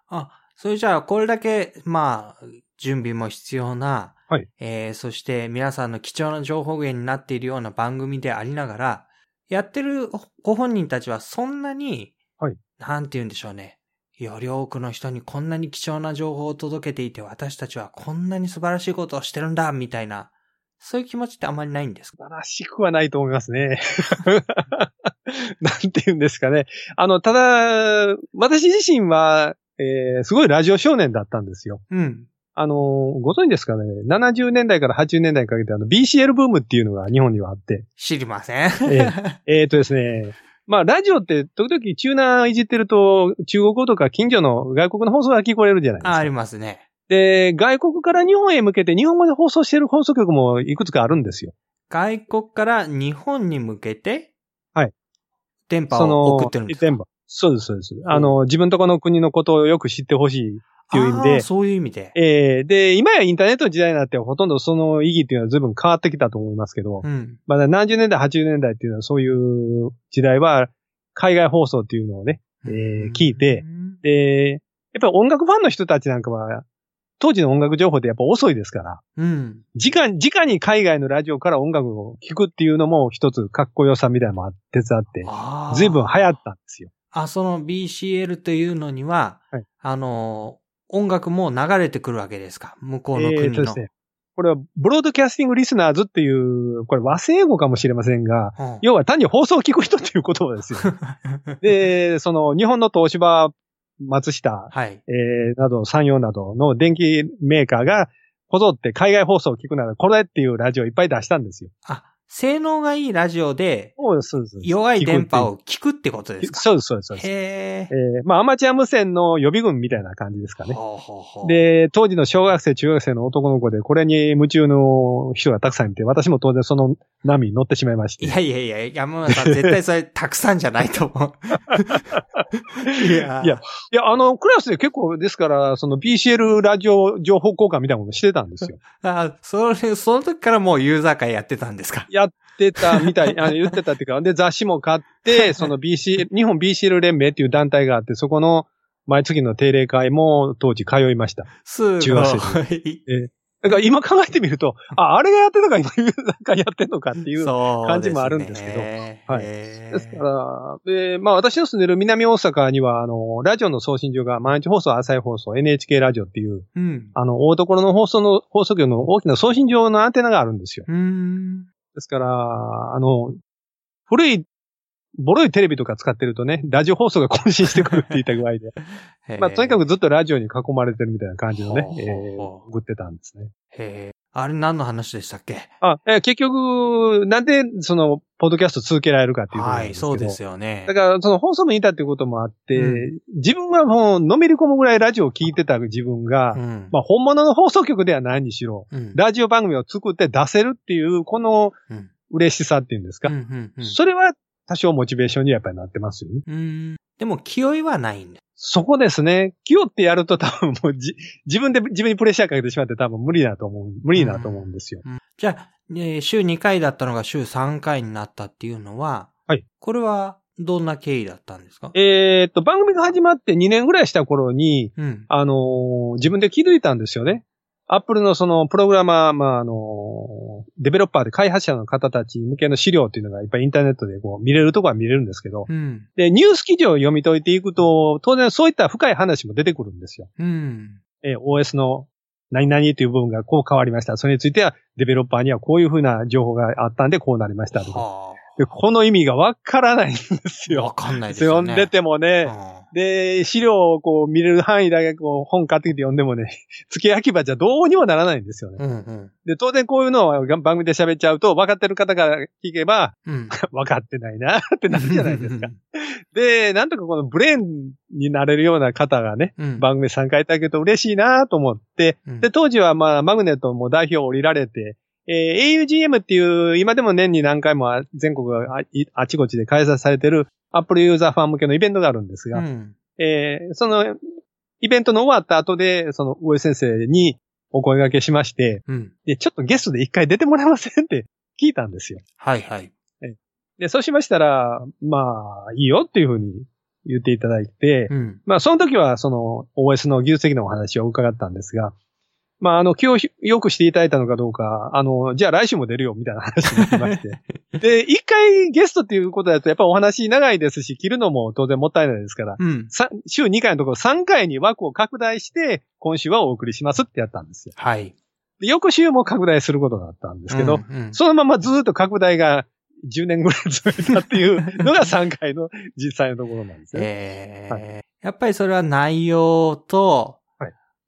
あ、それじゃあ、これだけ、まあ、準備も必要な、はいえーそして皆さんの貴重な情報源になっているような番組でありながら、やってるご本人たちはそんなに、はいなんて言うんでしょうね。より多くの人にこんなに貴重な情報を届けていて、私たちはこんなに素晴らしいことをしてるんだ、みたいな、そういう気持ちってあんまりないんですか？素晴らしくはないと思いますね。なんて言うんですかね。あの、ただ、私自身は、えー、すごいラジオ少年だったんですよ。うん。あの、ご存知ですかね ?70 年代から80年代にかけてあの BCL ブームっていうのが日本にはあって。知りません。ええーとですね。まあ、ラジオって時々チューナーいじってると、中国語とか近所の外国の放送が聞こえるじゃないですあ、か。ありますね。で、外国から日本へ向けて日本語で放送してる放送局もいくつかあるんですよ。外国から日本に向けて、はい。電波を送ってるんですか？電波。そうです、そうです。あの、自分とこの国のことをよく知ってほしいっていう意味でそういう意味で。えーで、今やインターネットの時代になってほとんどその意義っていうのは随分変わってきたと思いますけど、うん。まだ何十年代、80年代っていうのはそういう時代は海外放送っていうのをね、えー聞いてうんで、やっぱり音楽ファンの人たちなんかは、当時の音楽情報ってやっぱ遅いですから、うん。直に、直に海外のラジオから音楽を聴くっていうのも一つかっこよさみたいなのも手伝って、随分流行ったんですよ。あ、その BCL というのには、はいあの、音楽も流れてくるわけですか？向こうのえー国の。とですね。これは、ブロードキャスティングリスナーズっていう、これ和製英語かもしれませんが、うん要は単に放送を聞く人っていう言葉ですよ。で、その、日本の東芝、松下、はい。えー、など、山陽などの電気メーカーが、こぞって海外放送を聞くなら、これっていうラジオをいっぱい出したんですよ。あ、性能がいいラジオで。弱い電波聞を聞くってことですか？そうです、そうです。そうですへええ。ー、まあ、アマチュア無線の予備軍みたいな感じですかね。ほうほうほう、で、当時の小学生、中学生の男の子で、これに夢中の人がたくさんいて、私も当然その波に乗ってしまいまして。いやいやいや、山村さん絶対それたくさんじゃないと思う。い やいや、いや、あの、クラスで結構、ですから、その BCL ラジオ情報交換みたいなものしてたんですよ。あ、それ、その時からもうユーザー会やってたんですか？やってたみたい、あの言ってたっていうか、で、雑誌も買って、その BCL、日本 BCL 連盟っていう団体があって、そこの毎月の定例会も当時通いました。すごい。中学だから今考えてみると、あ、あれがやってたから今ユーザー会やってんのかっていう。感じもあるんですけどねはいですから、で、まあ私の住んでる南大阪には、あの、ラジオの送信所が毎日放送、朝日放送、NHK ラジオっていう、うん。あの、大所の放送の、放送局の大きな送信所のアンテナがあるんですよ。ですから、あの、古い、ボロいテレビとか使ってるとね、ラジオ放送が更新してくるって言った具合で。まあ、とにかく。くずっとラジオに囲まれてるみたいな感じのね送ってたんですね。へーあれ何の話でしたっけ？あ、えー結局、なんで、その、ポッドキャスト続けられるかっていうはい。そうですよねだ。から、その放送部にいたっていうこともあって、う自分はもう、のめり込むぐらいラジオを聞いてた自分が、うん。まあ、本物の放送局ではないにしろ、うんラジオ番組を作って出せるっていう、このうん嬉しさっていうんですか？それは多少モチベーションにやっぱりなってますよね。うーん。でも、気負いはないんだ。そこですね。気負ってやると多分もうじ 自分で自分にプレッシャーかけてしまって多分無理だと思う、無理だと思うんですよ。じゃあ、えー週2回だったのが週3回になったっていうのは、はい。これは、どんな経緯だったんですか？えーっと、番組が始まって2年ぐらいした頃に、うん。あのー自分で気づいたんですよね。アップルのそのプログラマー、まあ、あのーデベロッパーで開発者の方たち向けの資料っていうのがいっぱいインターネットでこう見れるとこは見れるんですけど、うん。で、ニュース記事を読み解いていくと、当然そういった深い話も出てくるんですよ。うん。えー OS の何々という部分がこう変わりました。それについては、デベロッパーにはこういうふうな情報があったんでこうなりましたとか。はでこの意味がわからないんですあ。わよ。かんないですよね。読んでてもね、うんで、資料をこう見れる範囲だけこう本買ってきて読んでもね、付け焼き場じゃどうにもならないんですよね。うんうん。で、当然こういうのを番組で喋っちゃうと、分かってる方が聞けば、うん。分かってないなってなるじゃないですか。で、なんとかこのブレーンになれるような方がね、うん。番組参加いただけると嬉しいなと思って、うんで、当時はまあ、マグネットも代表を降りられて、えー augm っていう、今でも年に何回もあ全国あいあちこちで開催されてる Apple ユーザーファン向けのイベントがあるんですが、うん。えーその、イベントの終わった後で、その、上先生にお声掛けしまして、うん。で、ちょっとゲストで一回出てもらえませんって聞いたんですよ。はいはい。で、そうしましたら、まあ、いいよっていうふうに言っていただいて、うん。まあ、その時は、その、OS の技術的なお話を伺ったんですが、まあ、あの、今日よくしていただいたのかどうか、あの、じゃあ来週も出るよ、みたいな話になりまして。で、一回ゲストっていうことだと、やっぱお話長いですし、切るのも当然もったいないですから、うん。さ週2回のところ3回に枠を拡大して、今週はお送りしますってやったんですよ。はい。で翌週も拡大することがあったんですけど、うんうんそのままずっと拡大が10年ぐらい続いたっていうのが 3回の実際のところなんですね。えーはやっぱりそれは内容と、はい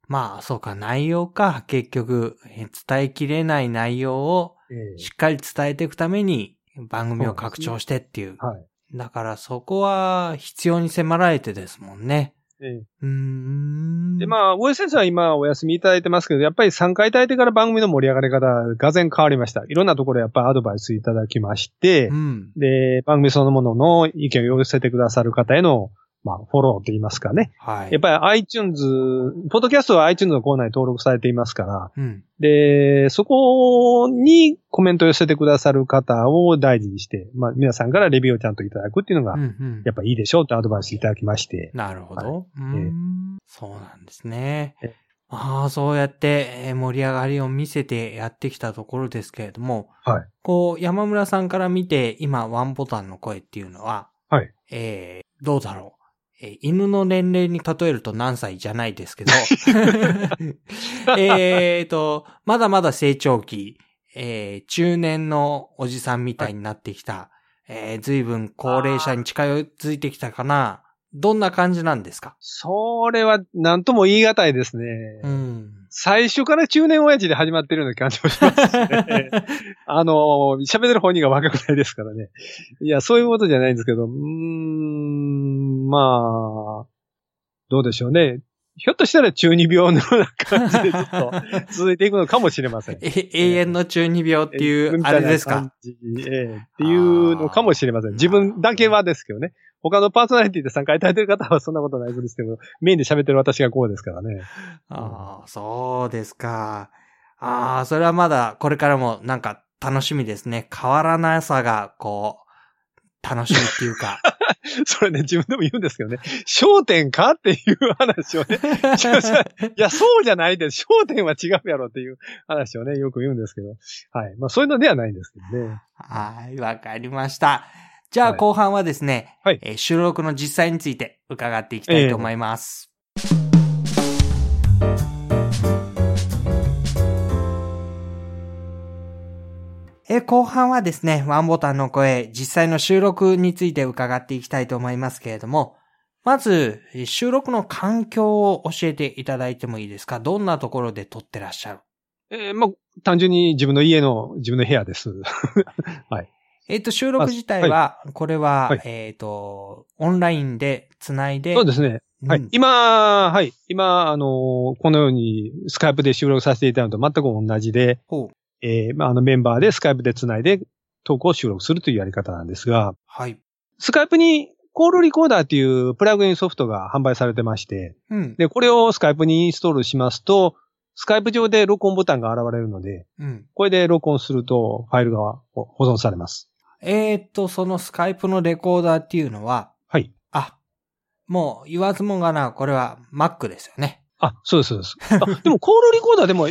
まあそうか、内容か、結局、えー伝えきれない内容をええしっかり伝えていくために番組を拡張してっていう。はい。だからそこは必要に迫られてですもんね。ええうーん。で、まあ、大江先生は今お休みいただいてますけど、やっぱり3回いただいてから番組の盛り上がり方、がぜん変わりました。いろんなところやっぱりアドバイスいただきましてう、ん。で、番組そのものの意見を寄せてくださる方への、まあ、フォローと言いますかね。はい。やっぱり iTunes、ポッドキャストは iTunes のコーナーに登録されていますから、うん。で、そこにコメントを寄せてくださる方を大事にして、まあ、皆さんからレビューをちゃんといただくっていうのが、うんうんやっぱいいでしょうとアドバイスいただきまして、なるほど。はうーんそうなんですねえ。ああ、そうやってえー盛り上がりを見せてやってきたところですけれども、はい。こう、山村さんから見て、今、ワンボタンの声っていうのは、はい。えー、どうだろう？えー犬の年齢に例えると何歳じゃないですけど、えーと、まだまだ成長期、えー中年のおじさんみたいになってきた、えー随分高齢者に近づいてきたかな。どんな感じなんですか？それは何とも言い難いですね。うん。最初から中年親父で始まってるような感じもしますね。あの、喋ってる本人が若くないですからね。いや、そういうことじゃないんですけど、うーん、まあ、どうでしょうね。ひょっとしたら中二病のような感じでずっと続いていくのかもしれません。え永遠の中二病っていう、あれですか？えっていうのかもしれません。自分だけはですけどね。他のパーソナリティで参加いただいてる方はそんなことないですけど、メインで喋ってる私がこうですからね。ああ、そうですか。ああ、それはまだこれからもなんか楽しみですね。変わらなさが、こう、楽しみっていうか。それね、自分でも言うんですけどね、焦点かっていう話をね、いや、そうじゃないです。焦点は違うやろっていう話をね、よく言うんですけど。はい。まあ、そういうのではないんですけどね。はい、わかりました。じゃあはい後半はですね、はいえー収録の実際について伺っていきたいと思います。えー後半はですね、ワンボタンの声、実際の収録について伺っていきたいと思いますけれども、まず、えー収録の環境を教えていただいてもいいですか？どんなところで撮ってらっしゃる？えーまあ、単純に自分の家の、自分の部屋です。はい。えっ、と、収録自体は、これは、はいえっ、と、オンラインで繋いで、そうですね。はい。うん今、はい。今、あのーこのようにスカイプで収録させていただくのと全く同じで、ほう。えーまあ、あのメンバーでスカイプでつないでトークを収録するというやり方なんですが、はい。スカイプにコールリコーダーっていうプラグインソフトが販売されてまして、うん。で、これをスカイプにインストールしますと、スカイプ上で録音ボタンが現れるので、うん。これで録音するとファイルが保存されます。えっ、と、そのスカイプのレコーダーっていうのは、はい。あ、もう言わずもがな、これは Mac ですよね。あ、そうです、そうです。あ、でもコールリコーダーでも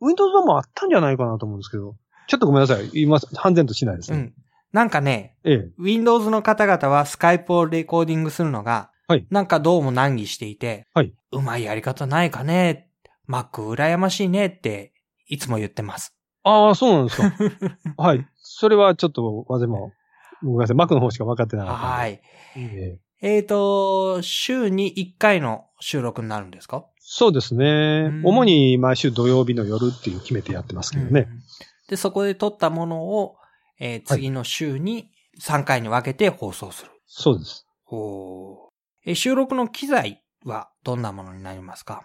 Windows 版もあったんじゃないかなと思うんですけど、ちょっとごめんなさい。今、半然としないですね。うん。なんかね、ええ。Windows の方々はスカイプをレコーディングするのが、はいなんかどうも難儀していて、はい。うまいやり方ないかね ?Mac 羨ましいねって、いつも言ってます。ああ、そうなんですか。はい。それはちょっと、わぜも、ごめんなさい。Mac の方しか分かってなかった。はいい。えええっ、と、週に1回の収録になるんですか？そうですねん。主に毎週土曜日の夜っていう決めてやってますけどね。うんで、そこで撮ったものを、えー次の週に3回に分けて放送する。そうです。ほうえー収録の機材はどんなものになりますか？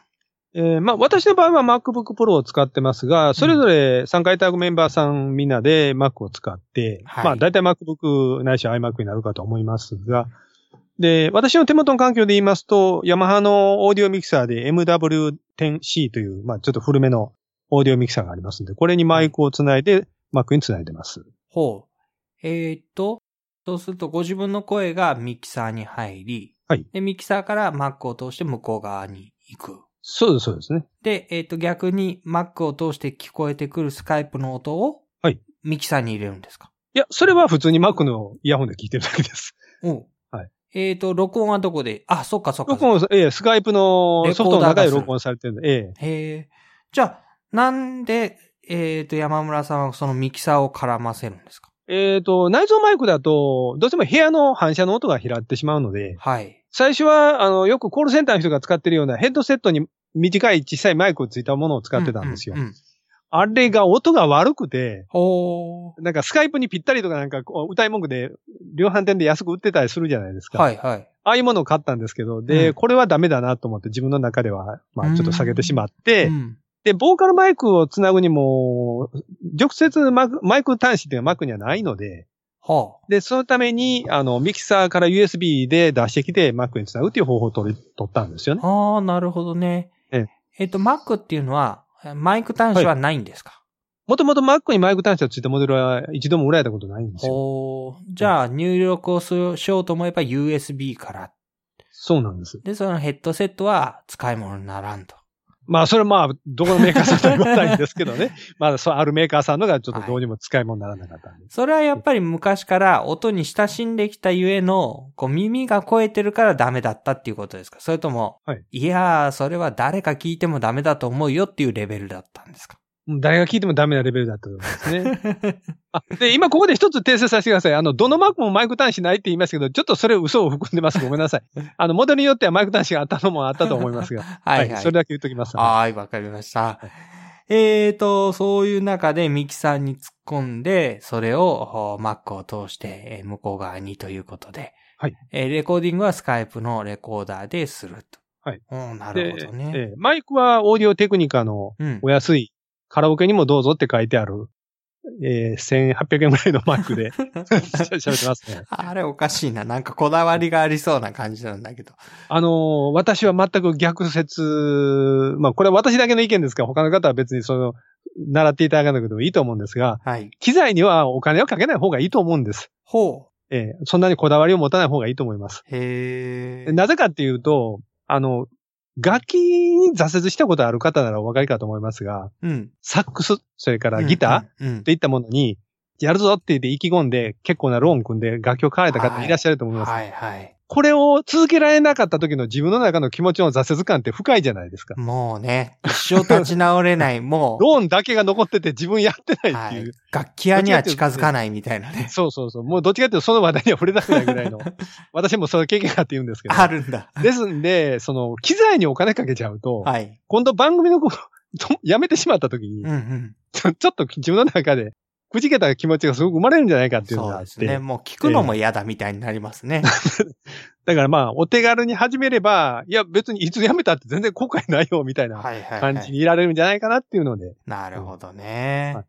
えーまあ、私の場合は MacBook Pro を使ってますが、それぞれ参加いただくメンバーさんみんなで Mac を使って、はいまあ、大体 MacBook ないし iMac になるかと思いますが、で、私の手元の環境で言いますと、ヤマハのオーディオミキサーで MW10C という、まあ、ちょっと古めのオーディオミキサーがありますので、これにマイクをつないで Mac につないでます。ほう。えーっと、そうするとご自分の声がミキサーに入り、はいで、ミキサーから Mac を通して向こう側に行く。そうです、そうですね。で、えーっと、逆に Mac を通して聞こえてくるスカイプの音を、はいミキサーに入れるんですか？いや、それは普通に Mac のイヤホンで聞いてるだけです。おうはい。えーっと、録音はどこで？あ、そっかそっか。録音、ええ、スカイプのソフトの中で録音されてるんで、ええ。へえ。じゃあ、なんで、えっ、と、山村さんはそのミキサーを絡ませるんですか？えっ、と、内蔵マイクだと、どうしても部屋の反射の音が拾ってしまうので、はい。最初は、あの、よくコールセンターの人が使ってるようなヘッドセットに短い小さいマイクをついたものを使ってたんですよ。うううんあれが音が悪くて、ほなんかスカイプにぴったりとかなんかこう歌い文句で量販店で安く売ってたりするじゃないですー。か。はいはい。ああいうものを買ったんですけど、で、うんこれはダメだなと思って自分の中では、まあちょっと下げてしまって、うんで、ボーカルマイクをつなぐにも、直接マイク端子っていうのは Mac にはないので、はで、そのために、あの、ミキサーから USB で出してきて Mac につなぐっていう方法を取り、取ったんですよね。あ。ああ、なるほどね。えええっ、と、Mac っていうのは、マイク端子はないんですか、もともと Mac にマイク端子がついたモデルは一度も売られたことないんですよ。ほー。じゃあ、入力をしようと思えば USB から。そうなんです。で、そのヘッドセットは使い物にならんと。まあ、それまあ、どこのメーカーさんとは言わないんですけどね。まあ、そう、あるメーカーさんのがちょっとどうにも使い物にならなかったんで。それはやっぱり昔から音に親しんできたゆえの、こう耳が超えてるからダメだったっていうことですか？それとも、はい、やー、それは誰か聞いてもダメだと思うよっていうレベルだったんですか？誰が聞いてもダメなレベルだったと思いますね。あで、今ここで一つ訂正させてください。あの、どのマークもマイク端子ないって言いましたけど、ちょっとそれ嘘を含んでます。ごめんなさい。あの、モデルによってはマイク端子があったのもあったと思いますが。はいはい。それだけ言っときます。はい、わかりました。えーと、そういう中でミキサーに突っ込んで、それを Mac を通してえー向こう側にということで、はいえーレコーディングはスカイプのレコーダーですると。はいうん、なでるほどね。ええマイクはオーディオテクニカのうん。お安い、カラオケにもどうぞって書いてある、えー、1800円ぐらいのマイクで 喋ってますね。あれおかしいな。なんかこだわりがありそうな感じなんだけど。あのー私は全く逆説、まあこれは私だけの意見ですから、他の方は別にその、習っていただかなくてもいいと思うんですが、はい。機材にはお金をかけない方がいいと思うんです。ほええそんなにこだわりを持たない方がいいと思います。う。へー。なぜかっていうと、あの、楽器に挫折したことある方ならお分かりかと思いますが、うん。サックス、それからギター、といったものに、やるぞって言って意気込んで、結構なローン組んで楽器を買われた方いらっしゃると思います。はいはい。これを続けられなかった時の自分の中の気持ちの挫折感って深いじゃないですか。もうね、一生立ち直れない、もう、ローンだけが残ってて自分やってないっていう。はい、楽器屋には近づかないみたいなね。そうそうそう。もうどっちかっていうとその話題には触れたくないぐらいの。私もそういう経験があって言うんですけど。あるんだ。ですんで、その、機材にお金かけちゃうと、はい。今度番組のこと、と やめてしまった時に、うんうん。ちょっと自分の中で、くじけた気持ちがすごく生まれるんじゃないかっていうのがあって。そうですね。もう聞くのも嫌だみたいになりますね。だからまあ、お手軽に始めれば、いや別にいつやめたって全然後悔ないよ、みたいなはいはい、感はい。じにいられるんじゃないかなっていうので。なるほどね。はい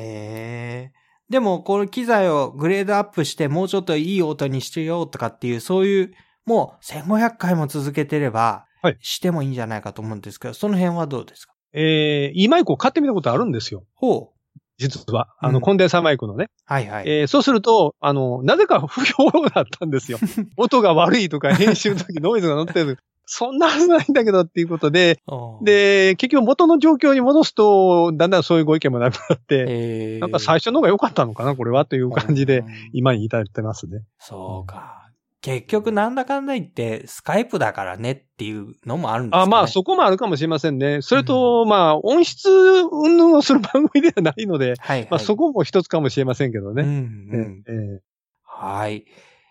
へえ。でも、この機材をグレードアップしてもうちょっといい音にしてよとかっていう、そういう、もう1500回も続けてれば、はいしてもいいんじゃないかと思うんですけど、その辺はどうですか？えー、いいマイクを買ってみたことあるんですよ。ほう。実は。あの、うんコンデンサーマイクのね。はいはい。えーそうすると、あの、なぜか不評だったんですよ。音が悪いとか、編集の時ノイズが乗ってる。そんなはずないんだけどっていうことで、で、結局元の状況に戻すと、だんだんそういうご意見もなくなって、えーなんか最初の方が良かったのかな、これはという感じでう、ん今に至ってますね。そうか。結局なんだかんだ言って、スカイプだからねっていうのもあるんですかね。あまあ、そこもあるかもしれませんね。それと、まあ、音質云々をする番組ではないので、はい、はい。まあ、そこも一つかもしれませんけどね。うんうん。はい。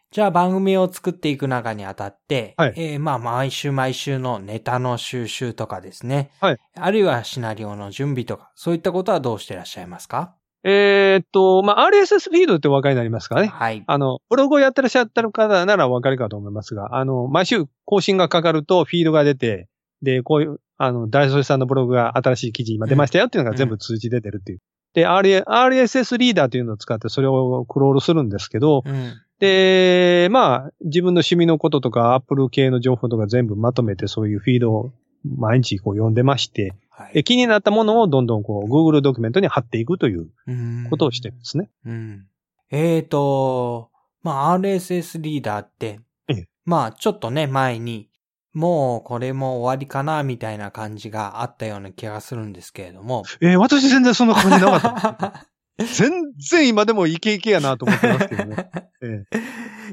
じゃあ番組を作っていく中にあたって、はいえーまあ毎週毎週のネタの収集とかですね。はい。あるいはシナリオの準備とか、そういったことはどうしてらっしゃいますか？えーっと、まあ、RSS フィードってお分かりになりますかね。はい。あの、ブログをやってらっしゃった方ならお分かりかと思いますが、あの、毎週更新がかかるとフィードが出て、で、こういう、あの、大ソさんのブログが新しい記事今出ましたよっていうのが全部通知で出るっていう。で、RA RSS リーダーというのを使ってそれをクロールするんですけど、うん。で、まあ、自分の趣味のこととか、アップル系の情報とか全部まとめて、そういうフィードを毎日こう読んでまして、はい。え気になったものをどんどんこう、Google ドキュメントに貼っていくといううんことをしてるんですね。うん。えーと、まあ RSS リーダーってええ、まあちょっとね、前に、もうこれも終わりかな、みたいな感じがあったような気がするんですけれども。えー私全然そんな感じなかった。全然今でもイケイケやなと思ってますけどね。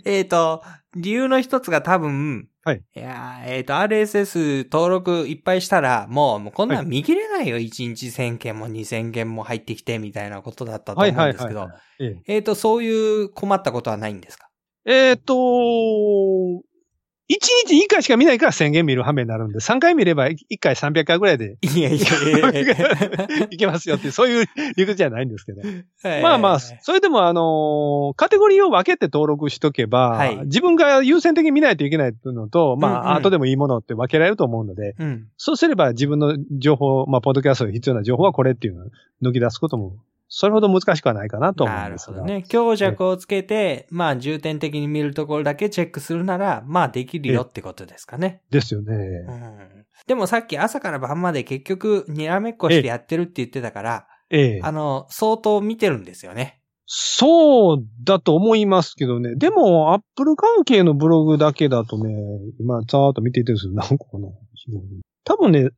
ええっと、理由の一つが多分、はい。いやーえっ、と、RSS 登録いっぱいしたら、もう、もうこんなん見切れないよ。1日1000件も2000件も入ってきてみたいなことだったえと思うんですけど。えええっと、そういう困ったことはないんですか？えーっと、1日1回しか見ないから1000件見る羽目になるんで、3回見れば1回300回ぐらいでいやいやいやい けますよっていう、そういう理屈じゃないんですけど。えーまあまあ、それでもあのーカテゴリーを分けて登録しとけば、はい自分が優先的に見ないといけないっていうのと、まあ、うんうん後でもいいものって分けられると思うので、うん。そうすれば自分の情報、まあ、ポッドキャストに必要な情報はこれっていうのを抜き出すことも、それほど難しくはないかなと思なうんですが。るほどね。強弱をつけて、まあ重点的に見るところだけチェックするなら、まあできるよってことですかね。ですよね。うん。でもさっき朝から晩まで結局にらめっこしてやってるって言ってたから、ええ。あの、相当見てるんですよね。そうだと思いますけどね。でも、アップル関係のブログだけだとね、今、ざーっと見ていてるんですよ。何個かな多分ね、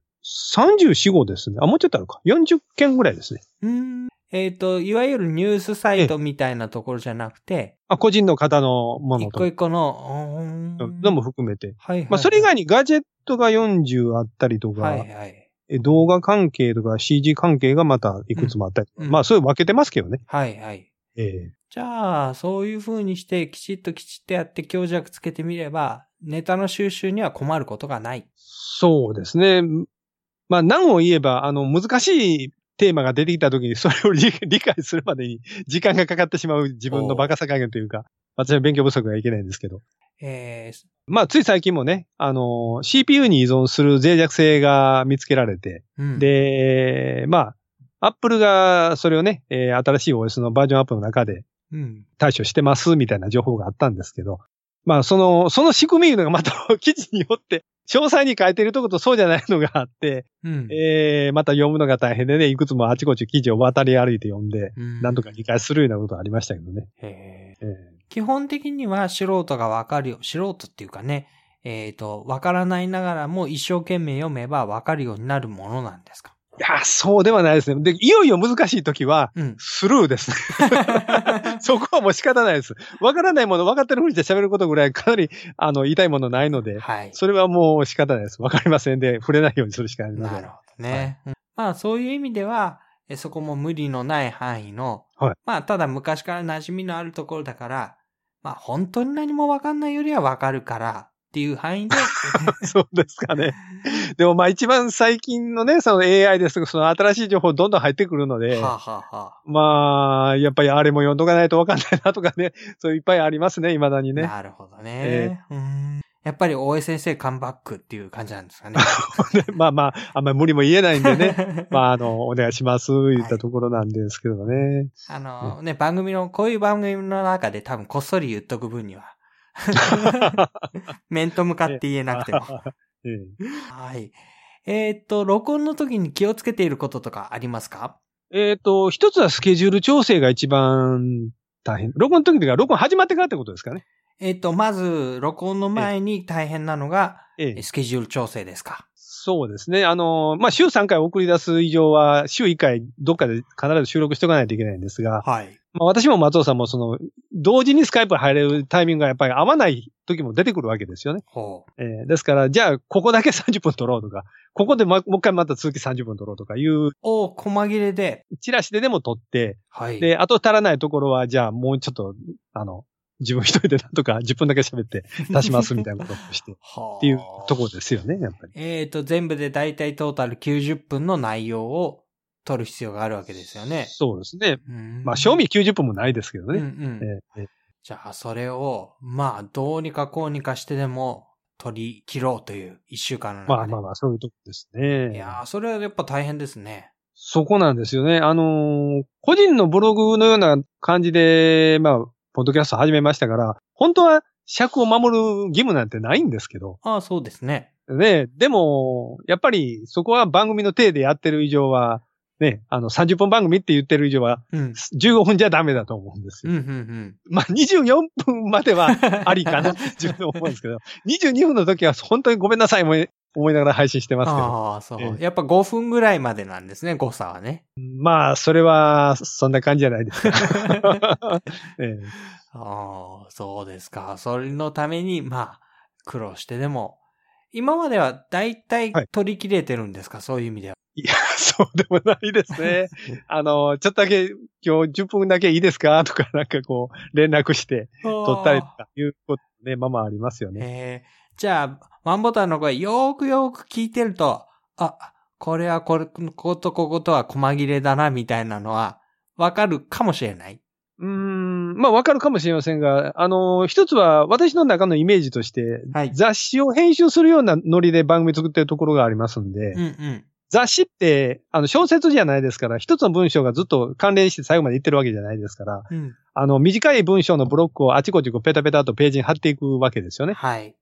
34号ですね。あ、もうちょっとあるか。40件ぐらいですね。うん。えっ、と、いわゆるニュースサイトみたいなところじゃなくて、あ、個人の方のものと一個一個の、うーんのも含めて。はいはい。まあ、それ以外にガジェットが40あったりとか、はいはい。え動画関係とか CG 関係がまたいくつもあったりとか、うんまあ、そういう分けてますけどね。はいはい。ええじゃあ、そういう風にして、きちっときちっとやって強弱つけてみれば、ネタの収集には困ることがない。そうですね。まあ、何を言えば、あの、難しいテーマが出てきたときに、それを理 理解するまでに時間がかかってしまう自分のバカさ加減というか、私は勉強不足がいけないんですけど。えー、まあ、つい最近もね、あの、CPU に依存する脆弱性が見つけられて、うん、で、まあ、アップルがそれをね、えー新しい OS のバージョンアップの中でうん。対処してますみたいな情報があったんですけど、まあ、その、その仕組みいうのがまた 記事によって、詳細に書いてるとことそうじゃないのがあって、うん。えー、また読むのが大変でね、いくつもあちこち記事を渡り歩いて読んで、うんなんとか理解するようなことがありましたけどね。えーえ基本的には素人がわかるよ。素人っていうかね、えっ、と、わからないながらも一生懸命読めばわかるようになるものなんですか？ーいや、そうではないですね。で、いよいよ難しい時は、うん。スルーですね。そこはもう仕方ないです。わからないもの、分かってるふりして喋ることぐらいかなり、あの、言いたいものないので、はい。それはもう仕方ないです。わかりませんで、触れないようにするしかありません。なるほどね。うんまあそういう意味では、えそこも無理のない範囲の、はいまあただ昔から馴染みのあるところだから、まあ本当に何もわかんないよりはわかるからっていう範囲で、そうですかね。でもまあ一番最近のね、その AI ですとか、その新しい情報どんどん入ってくるので、はあ、はあはまあ、やっぱりあれも読んどかないとわかんないなとかね、そういっぱいありますね、未だにあ、ね。なるほどね。うんやっぱり大江先生カムバックっていう感じなんですかね。まあまあ、あんまり無理も言えないんでね。まあ、あの、お願いします、言ったところなんですけどね。あのね、番組の、こういう番組の中で多分こっそり言っとく分には。面と向かって言えなくても。え えはい。えーっと、録音の時に気をつけていることとかありますか？えっ、と、一つはスケジュール調整が一番大変。録音の時とか、録音始まってからってことですかね。えーっと、まず、録音の前に大変なのが、ええスケジュール調整ですか？そうですね。あの、まあ、週3回送り出す以上は、週1回どっかで必ず収録しておかないといけないんですが、はい。まあ、私も松尾さんもその、同時にスカイプ入れるタイミングがやっぱり合わない時も出てくるわけですよね。ほう。えーですから、じゃあ、ここだけ30分取ろうとか、ここでまもう一回また続き30分取ろうとかいう、お細切れで。チラシででも取って、はい。で、あと足らないところは、じゃあもうちょっと、あの、自分一人でなんとか10分だけ喋って 足しますみたいなことをして、っはあていうところですよね、やっぱり。えーっと、全部でだいたいトータル90分の内容を取る必要があるわけですよね。そうですね。うんまあ、賞味90分もないですけどうんうね。ん。えーえーじゃあ、それを、まあ、どうにかこうにかしてでも取り切ろうという一週間の中で。まあまあまあ、そういうとこですね。いやー、それはやっぱ大変ですね。そこなんですよね。あのー個人のブログのような感じで、まあ、ポッドキャスト始めましたから、本当は尺を守る義務なんてないんですけど、ああ、そうですね。ね、でも、やっぱりそこは番組の体でやってる以上は、ね、あの、30分番組って言ってる以上は、うん。15分じゃダメだと思うんですうん、よ。うん、うん。まあ、24分まではありかなって自分で思うんですけど、22分の時は本当にごめんなさい、もう思いながら配信してますけど。ああ、そうえ。やっぱ5分ぐらいまでなんですね、誤差はね。まあ、それは、そんな感じじゃないですか。ええああ、そうですか。それのために、まあ、苦労してでも、今までは大体はい取り切れてるんですか、そういう意味では。いや、そうでもないですね。あの、ちょっとだけ、今日10分だけいいですか？とか、なんかこう、連絡して、撮ったりとか、いうことね、まあまあありますよね。えーじゃあ、ワンボタンの声よーくよーく聞いてると、あ、これはこれ、こことこことは細切れだな、みたいなのは、わかるかもしれない。うーん、まあわかるかもしれませんが、あの、一つは私の中のイメージとして、はい雑誌を編集するようなノリで番組作ってるところがありますんで、うんうん。雑誌って、あの、小説じゃないですから、一つの文章がずっと関連して最後まで言ってるわけじゃないですから、うん。あの、短い文章のブロックをあちこちこうペタペタとページに貼っていくわけですよね。はい。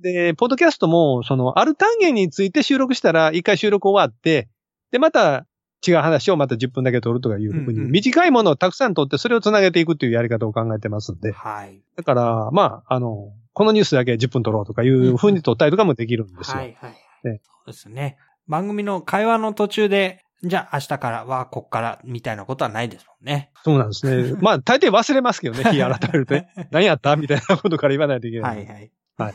で、ポッドキャストも、その、ある単元について収録したら、一回収録終わって、で、また違う話をまた10分だけ撮るとかいうふうに、短いものをたくさん撮って、それをつなげていくっていうやり方を考えてますんで、はい。だから、まあ、あの、このニュースだけ10分撮ろうとかいうふうに撮ったりとかもできるんですよ。はいはい。ねそうですね。番組の会話の途中で、じゃあ明日からはこっからみたいなことはないですもんね。そうなんですね。まあ、大抵忘れますけどね、日改めるとね。何やった？みたいなことから言わないといけな。はいいはい。はい。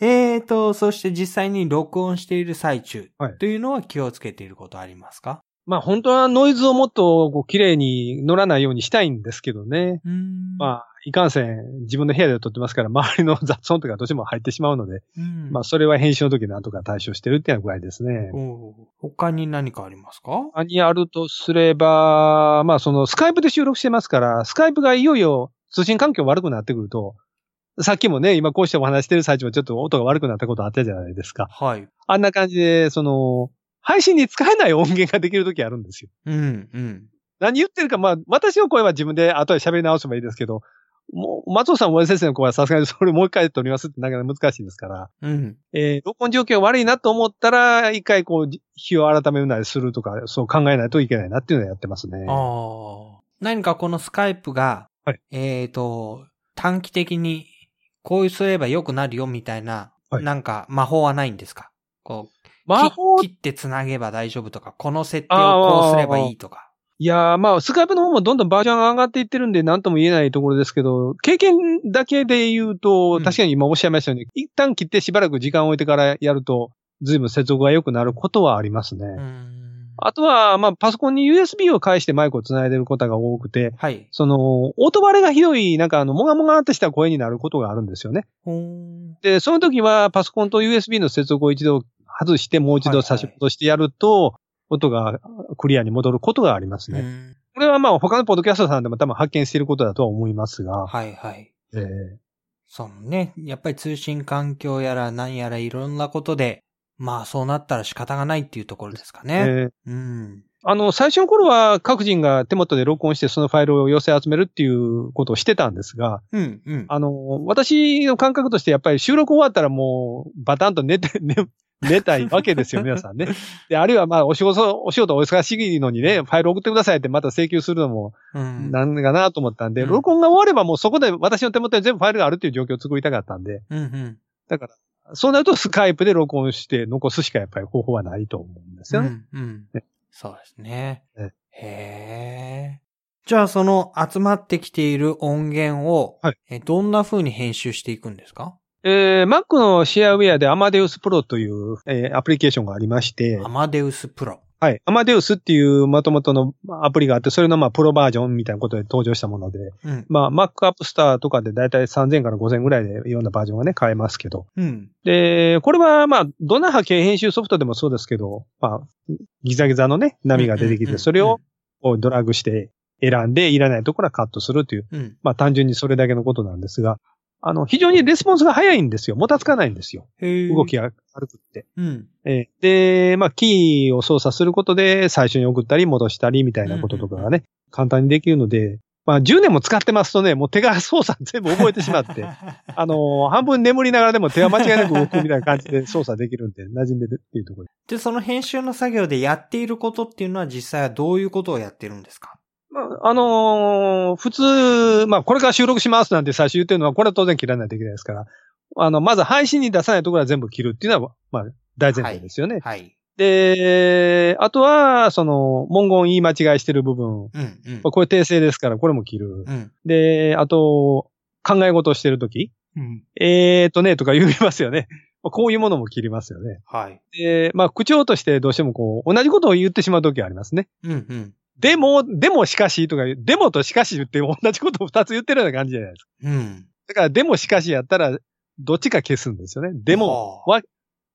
えーと、そして実際に録音している最中はい。というのは気をつけていることありますか？まあ、本当はノイズをもっとこう綺麗に乗らないようにしたいんですけどね。まあ、いかんせん、自分の部屋で撮ってますから、周りの雑音とかどうしても入ってしまうので、うん。まあ、それは編集の時なんとか対処してるっていう具合ですね。他に何かありますか？他にあるとすれば、まあ、その、スカイプで収録してますから、スカイプがいよいよ通信環境悪くなってくると、さっきもね、今こうしてお話してる最中もちょっと音が悪くなったことあったじゃないですか。はい。あんな感じで、その、配信に使えない音源ができる時あるんですよ。うん、うん。何言ってるか、まあ、私の声は自分で後で喋り直せばいいですけど、もう、松尾さん、森先生の声はさすがにそれもう一回撮りますってなかなか難しいですから、うん。えー録音状況悪いなと思ったら、一回こう、日を改めるなりするとか、そう考えないといけないなっていうのをやってますね。ああ。何かこのスカイプが、はいえっ、と、短期的にこうすれば良くなるよみたいな、はいなんか魔法はないんですか？こう、魔法き切って繋げば大丈夫とか、この設定をこうすればいいとか。いやー、まあ、スカイプの方もどんどんバージョンが上がっていってるんで、なんとも言えないところですけど、経験だけで言うと、うん確かに今おっしゃいましたように、一旦切ってしばらく時間を置いてからやると、随分接続が良くなることはありますね。うーんあとは、まあ、パソコンに USB を介してマイクを繋いでることが多くて、はい。その、音割れがひどい、なんかあの、もがもがってした声になることがあるんですよね。で、その時はパソコンと USB の接続を一度外して、もう一度差し戻してやると、音がクリアに戻ることがありますね。うんこれはまあ他のポッドキャストさんでも多分発見していることだとは思いますが、はいはい。えーそうね。やっぱり通信環境やら何やらいろんなことで、まあそうなったら仕方がないっていうところですかね。えーうん。あの、最初の頃は各人が手元で録音してそのファイルを寄せ集めるっていうことをしてたんですが、うん、うん。あの、私の感覚としてやっぱり収録終わったらもうバタンと寝て、寝、寝たいわけですよ、皆さんね。で、あるいはまあお仕事、お仕事お忙しいのにね、ファイル送ってくださいってまた請求するのもうん。なんかなと思ったんで、うん録音が終わればもうそこで私の手元に全部ファイルがあるっていう状況を作りたかったんで、うん、うん。だから、そうなるとスカイプで録音して残すしかやっぱり方法はないと思うんですよね。うん、うんね。そうですね。えへえ。じゃあその集まってきている音源を、はいえどんな風に編集していくんですか？えー、Mac のシェアウェアで Amadeus Pro という、えーアプリケーションがありまして、アマデウスっていう元々のまあアプリがあって、それのまあプロバージョンみたいなことで登場したもので、うん。まあ Mac App Store とかでだいたい3000から5000ぐらいでいろんなバージョンがね、買えますけど。うん。で、これはまあ、どんな波形編集ソフトでもそうですけど、まあ、ギザギザのね、波が出てきて、それをドラッグして選んで、いらないところはカットするという、うん。まあ単純にそれだけのことなんですが、あの、非常にレスポンスが早いんですよ。もたつかないんですよ。動きが軽くって。うん。えーで、まあ、キーを操作することで最初に送ったり戻したりみたいなこととかがね、簡単にできるので、まあ、10年も使ってますとね、もう手が操作全部覚えてしまって、あのー半分眠りながらでも手は間違いなく動くみたいな感じで 操作できるんで、馴染んでるっていうところで。で、その編集の作業でやっていることっていうのは実際はどういうことをやってるんですか？まあ、あのー普通、まあ、これから収録しますなんて最初言ってるのは、これは当然切らないといけないですから、あの、まず配信に出さないところは全部切るっていうのは、まあ、大前提ですよね。はい。で、あとは、その、文言言い間違いしてる部分。うん、うん。これ訂正ですから、これも切る。うん。で、あと、考え事をしてるとき、うん。えーとね、とか言いますよね。こういうものも切りますよね。はい。で、まあ、口調としてどうしてもこう、同じことを言ってしまうときはありますね。うん、うん。でも、でもしかしとか、でもとしかし言って同じことを二つ言ってるような感じじゃないですか。うん。だから、でもしかしやったら、どっちか消すんですよね。でも、はわ、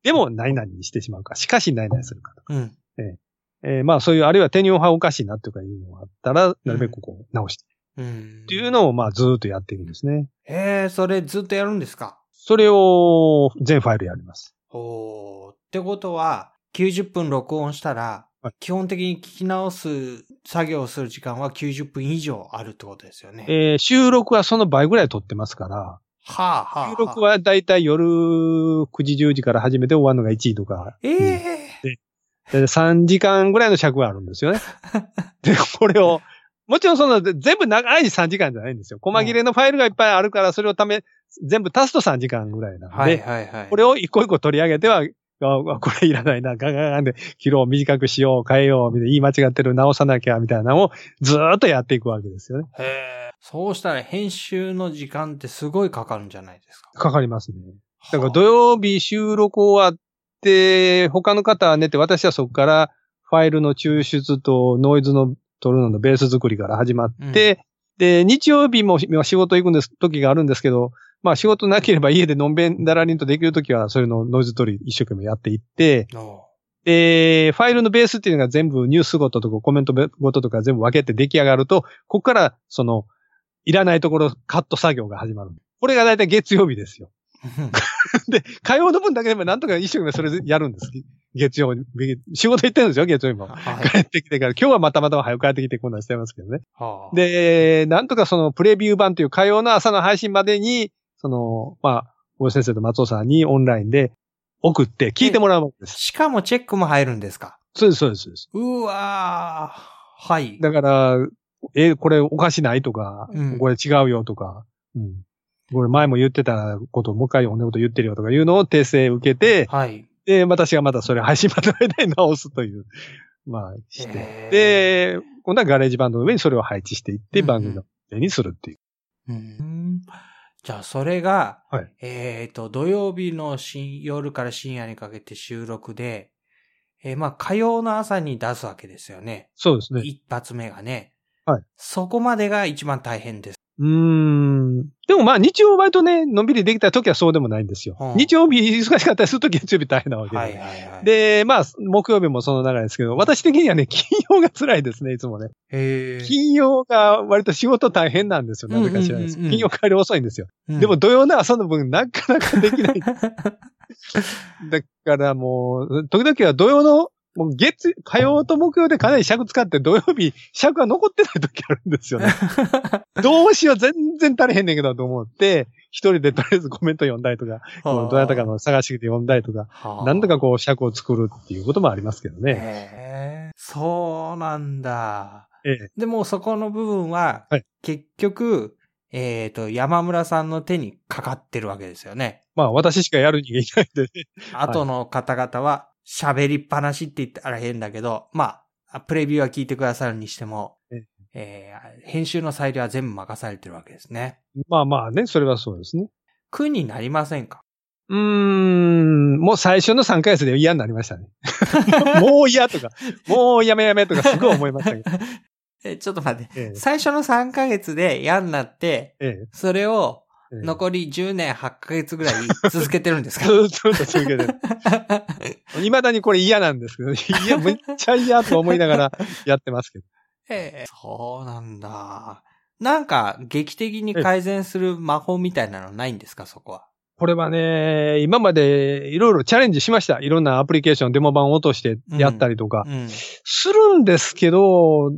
でも何々にしてしまうか、しかし何々するかとか。うん。えーまあそういう、あるいは手にオ派おかしいなとかいうのがあったら、なるべくこう直して。うん。っていうのをまあずーっとやっていくんですね。ええ、それずっとやるんですか？それを全ファイルやります。おー。ってことは、90分録音したら、はい基本的に聞き直す作業をする時間は90分以上あるってことですよね。えー収録はその倍ぐらい撮ってますから、はあ、はあ。収録はだいたい夜9時10時から始めて終わるのが1時とか。ええで3時間ぐらいの尺があるんですよね。で、これを、もちろんその全部長い3時間じゃないんですよ。細切れのファイルがいっぱいあるから、それをため、全部足すと3時間ぐらいなんで、はいはいはい。これを一個一個取り上げては、あこれいらないな、ガンガンガンで、切ろう、短くしよう、変えよう、みたいな言い間違ってる、直さなきゃ、みたいなのをずーっとやっていくわけですよね。へえ。そうしたら編集の時間ってすごいかかるんじゃないですか？かかりますね。だから土曜日収録終わって、他の方は寝て、私はそこからファイルの抽出とノイズの取るののベース作りから始まって、で、日曜日もまあ仕事行くんです、時があるんですけど、まあ仕事なければ家でのんべんだらりんとできる時は、それのノイズ取り一生懸命やっていって、おで、ファイルのベースっていうのが全部ニュースごととかコメントごととか全部分けて出来上がると、ここからその、いらないところカット作業が始まる。これがだいたい月曜日ですよ。で、火曜の分だけでもなんとか一生懸命それやるんです。月曜日。仕事行ってるんですよ、月曜日も。はい。帰ってきてから、今日はまたまた早く帰ってきてこんなんしてますけどね。はあ、で、なんとかそのプレビュー版という火曜の朝の配信までに、その、まあ、大江先生と松尾さんにオンラインで送って聞いてもらうわけです。しかもチェックも入るんですか？そうです、そうです、そうです。うわー。はい。だから、え、これおかしないとか、うんこれ違うよとか、うん。これ前も言ってたことをもう一回同じこと言ってるよとかいうのを訂正受けて、はい。で、私がまたそれ配信までの間に直すという、まあ、して。で、今度は GarageBand の上にそれを配置していって、うんうん番組の上にするっていう。うん。じゃあ、それが、はいえっ、と、土曜日の深夜から深夜にかけて収録で、えーまあ、火曜の朝に出すわけですよね。そうですね。一発目がね。はい。そこまでが一番大変です。うーん。でもまあ日曜割とね、のんびりできた時はそうでもないんですよ。うん日曜日忙しかったりする時月曜日大変なわけで。はいはいはい。、で、まあ、木曜日もその流れですけど、私的にはね、金曜が辛いですね、いつもね。金曜が割と仕事大変なんですよ。なぜか知らないです。うんうんうんうん金曜帰り遅いんですよ。うんでも土曜の朝の分なかなかできない。だからもう、時々は土曜の、もう月、火曜と木曜でかなり尺使って土曜日 尺が残ってない時あるんですよね。どうしよう、全然足りへんねんけどと思って、一人でとりあえずコメント読んだりとか、どなたかの探して読んだりとか、はあなんとかこう尺を作るっていうこともありますけどね。へーそうなんだ。ええ。でもそこの部分は、はい結局、えっ、と、山村さんの手にかかってるわけですよね。まあ私しかやる人間いないんでね。後の方々は喋りっぱなしって言ったら変だけど、まあ、プレビューは聞いてくださるにしても、ええー編集の裁量は全部任されてるわけですね。まあまあね、それはそうですね。苦になりませんか？うーん、もう最初の3ヶ月で嫌になりましたね。もう嫌とか、もうやめやめとかすごい思いましたけど。え、ちょっと待って。ええ最初の3ヶ月で嫌になって、ええそれをええ残り10年8ヶ月ぐらい続けてるんですか？ずっと続けてる。未だにこれ嫌なんですけど、いや、めっちゃ嫌と思いながらやってますけど。ええそうなんだ。なんか、劇的に改善する魔法みたいなのないんですか、そこは。これはね、今までいろいろチャレンジしました。いろんなアプリケーション、デモ版を落としてやったりとか。うん。するんですけど、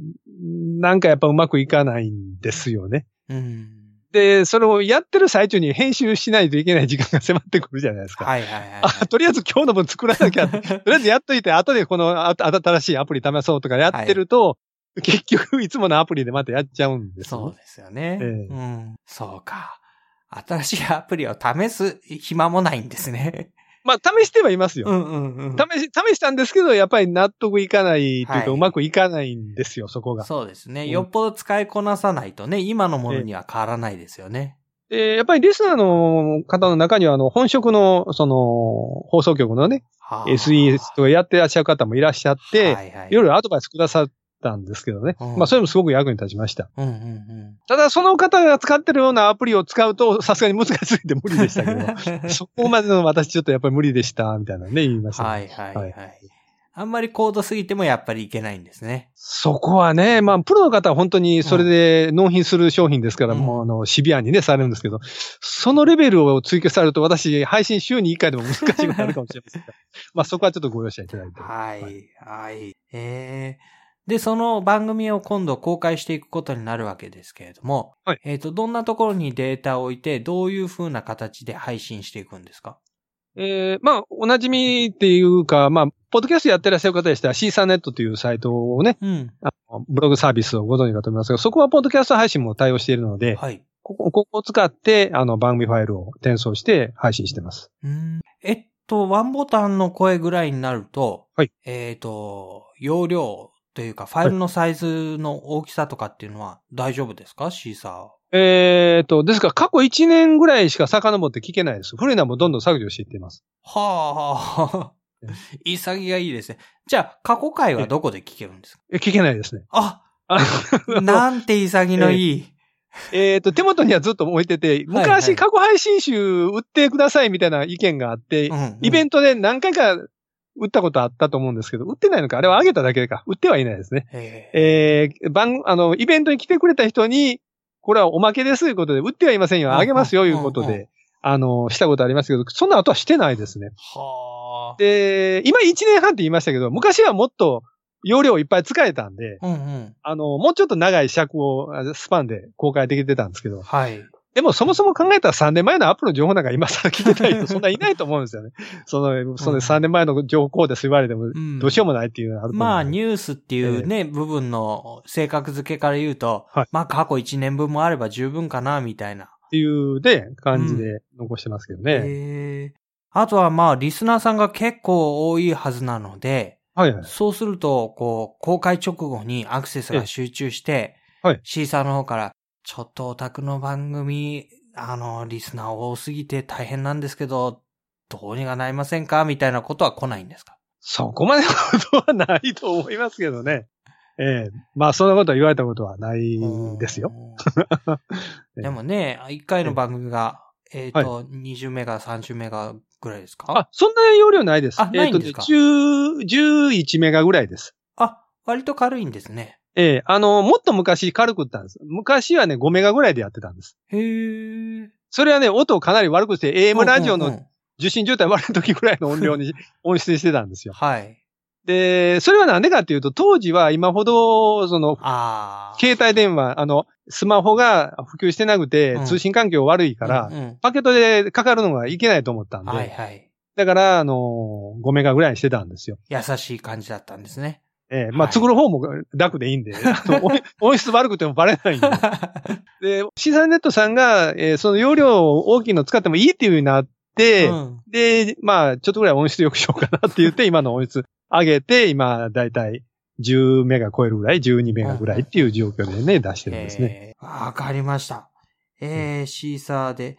なんかやっぱうまくいかないんですよね。うん。で、それをやってる最中に編集しないといけない時間が迫ってくるじゃないですか。はいはいはい、あ、とりあえず今日の分作らなきゃ。とりあえずやっといて、後でこのあ新しいアプリ試そうとかやってると、結局いつものアプリでまたやっちゃうんですよそうですよね。ええうん。そうか。新しいアプリを試す暇もないんですね。まあ、試してはいますよ。うんうんうん。試し、試したんですけど、やっぱり納得いかないっていうか、はいうまくいかないんですよ、そこが。そうですね。うんよっぽど使いこなさないとね、今のものには変わらないですよね。で、やっぱりリスナーの方の中には、あの、本職の、その、放送局のね、はあ SES とかやってらっしゃる方もいらっしゃって、はいはい、いろいろアドバイスくださったんですけどね。うんまあ、それもすごく役に立ちました。うんうんうん。ただ、その方が使ってるようなアプリを使うと、さすがに難しすぎて無理でしたけど、そこまでの私ちょっとやっぱり無理でした、みたいなね、言いましたね、はいはいはい。はいあんまり高度すぎてもやっぱりいけないんですね。そこはね、まあ、プロの方は本当にそれで納品する商品ですから、うんもう、あの、シビアにね、されるんですけど、そのレベルを追求されると、私、配信週に1回でも難しくなるかもしれませんが、まあ、そこはちょっとご容赦いただいて。はい、はい。えー、で、その番組を今度公開していくことになるわけですけれども、はいえっ、と、どんなところにデータを置いて、どういう風な形で配信していくんですか？えー、まあ、おなじみっていうか、まあ、ポッドキャストやってらっしゃる方でしたら、シーサーネットというサイトをね、うん。あのブログサービスをご存知かと思いますが、そこはポッドキャスト配信も対応しているので、はい。ここここを使って、あの、番組ファイルを転送して配信してます。うんえっと、ワンボタンの声ぐらいになると、はいえっ、と、容量というか、ファイルのサイズの大きさとかっていうのは大丈夫ですか？シーサえーと、ですから過去1年ぐらいしか遡って聞けないです。古いのはもうどんどん削除していっています。ー。はあ、潔がいいですね。じゃあ、過去回はどこで聞けるんですか？え聞けないですね。あ、あなんて潔のいい。えーと、手元にはずっと置いてて、はいはい昔過去配信集売ってくださいみたいな意見があって、イベンントで何回か売ったことあったと思うんですけど、売ってないのかあれはあげただけか。売ってはいないですね。ト。ええー、番、あの、イベントに来てくれた人に、これはおまけですということで、売ってはいませんよ、うんあげますよ、いうことうんうんで、あの、したことありますけど、そんな後はしてないですね。はあ。で、今1年半って言いましたけど、昔はもっと容量いっぱい使えたんで、うんうん。あの、もうちょっと長い尺を、あスパンで公開できてたんですけど、はい。でもそもそも考えたら3年前のアップの情報なんか今更聞いてない人 そんないないと思うんですよね。その、その3年前の情報です言われても、ん。どうしようもないっていうのがあると思うまあ、んでニュースっていうね、部分の性格付けから言うと、はい。まあ、過去1年分もあれば十分かな、みたいな。っていうね、感じで残してますけどね。へえ。あとはまあ、リスナーさんが結構多いはずなので、はいはい。そうすると、こう、公開直後にアクセスが集中して、はい。シーサーの方から、ちょっとオタクの番組、あの、リスナー多すぎて大変なんですけど、どうにかなりませんか？みたいなことは来ないんですか？そこまでのことはないと思いますけどね。ええまあ、そんなことは言われたことはないですよ。。うん でもね、1回の番組が、えっ、と、20メガ、30メガぐらいですか？あ、そんな容量ないです。あないんですか？えっ、とね、10 11メガぐらいです。あ、割と軽いんですね。ええあの、もっと昔軽くったんです。昔はね、5メガぐらいでやってたんです。へえ。それはね、音をかなり悪くして、AM ラジオの受信状態悪い時ぐらいの音量に 音質してたんですよ。はい。で、それはなんでかっていうと、当時は今ほど、その。携帯電話、あの、スマホが普及してなくてう、ん通信環境悪いから、うんうんパケットでかかるのがいけないと思ったんで、はいはい。だから、あの、5メガぐらいにしてたんですよ。優しい感じだったんですね。ええまあ、はい作る方も楽でいいんで、あの音音質悪くてもバレないんで。で、シーサーネットさんが、えーその容量大きいの使ってもいいっていう風になって、うんで、まあ、ちょっとぐらい音質良くしようかなって言って、今の音質上げて、今、だいたい10メガ超えるぐらい、12メガぐらいっていう状況でね、出してるんですね。えーわかりました。えー、シーサーで。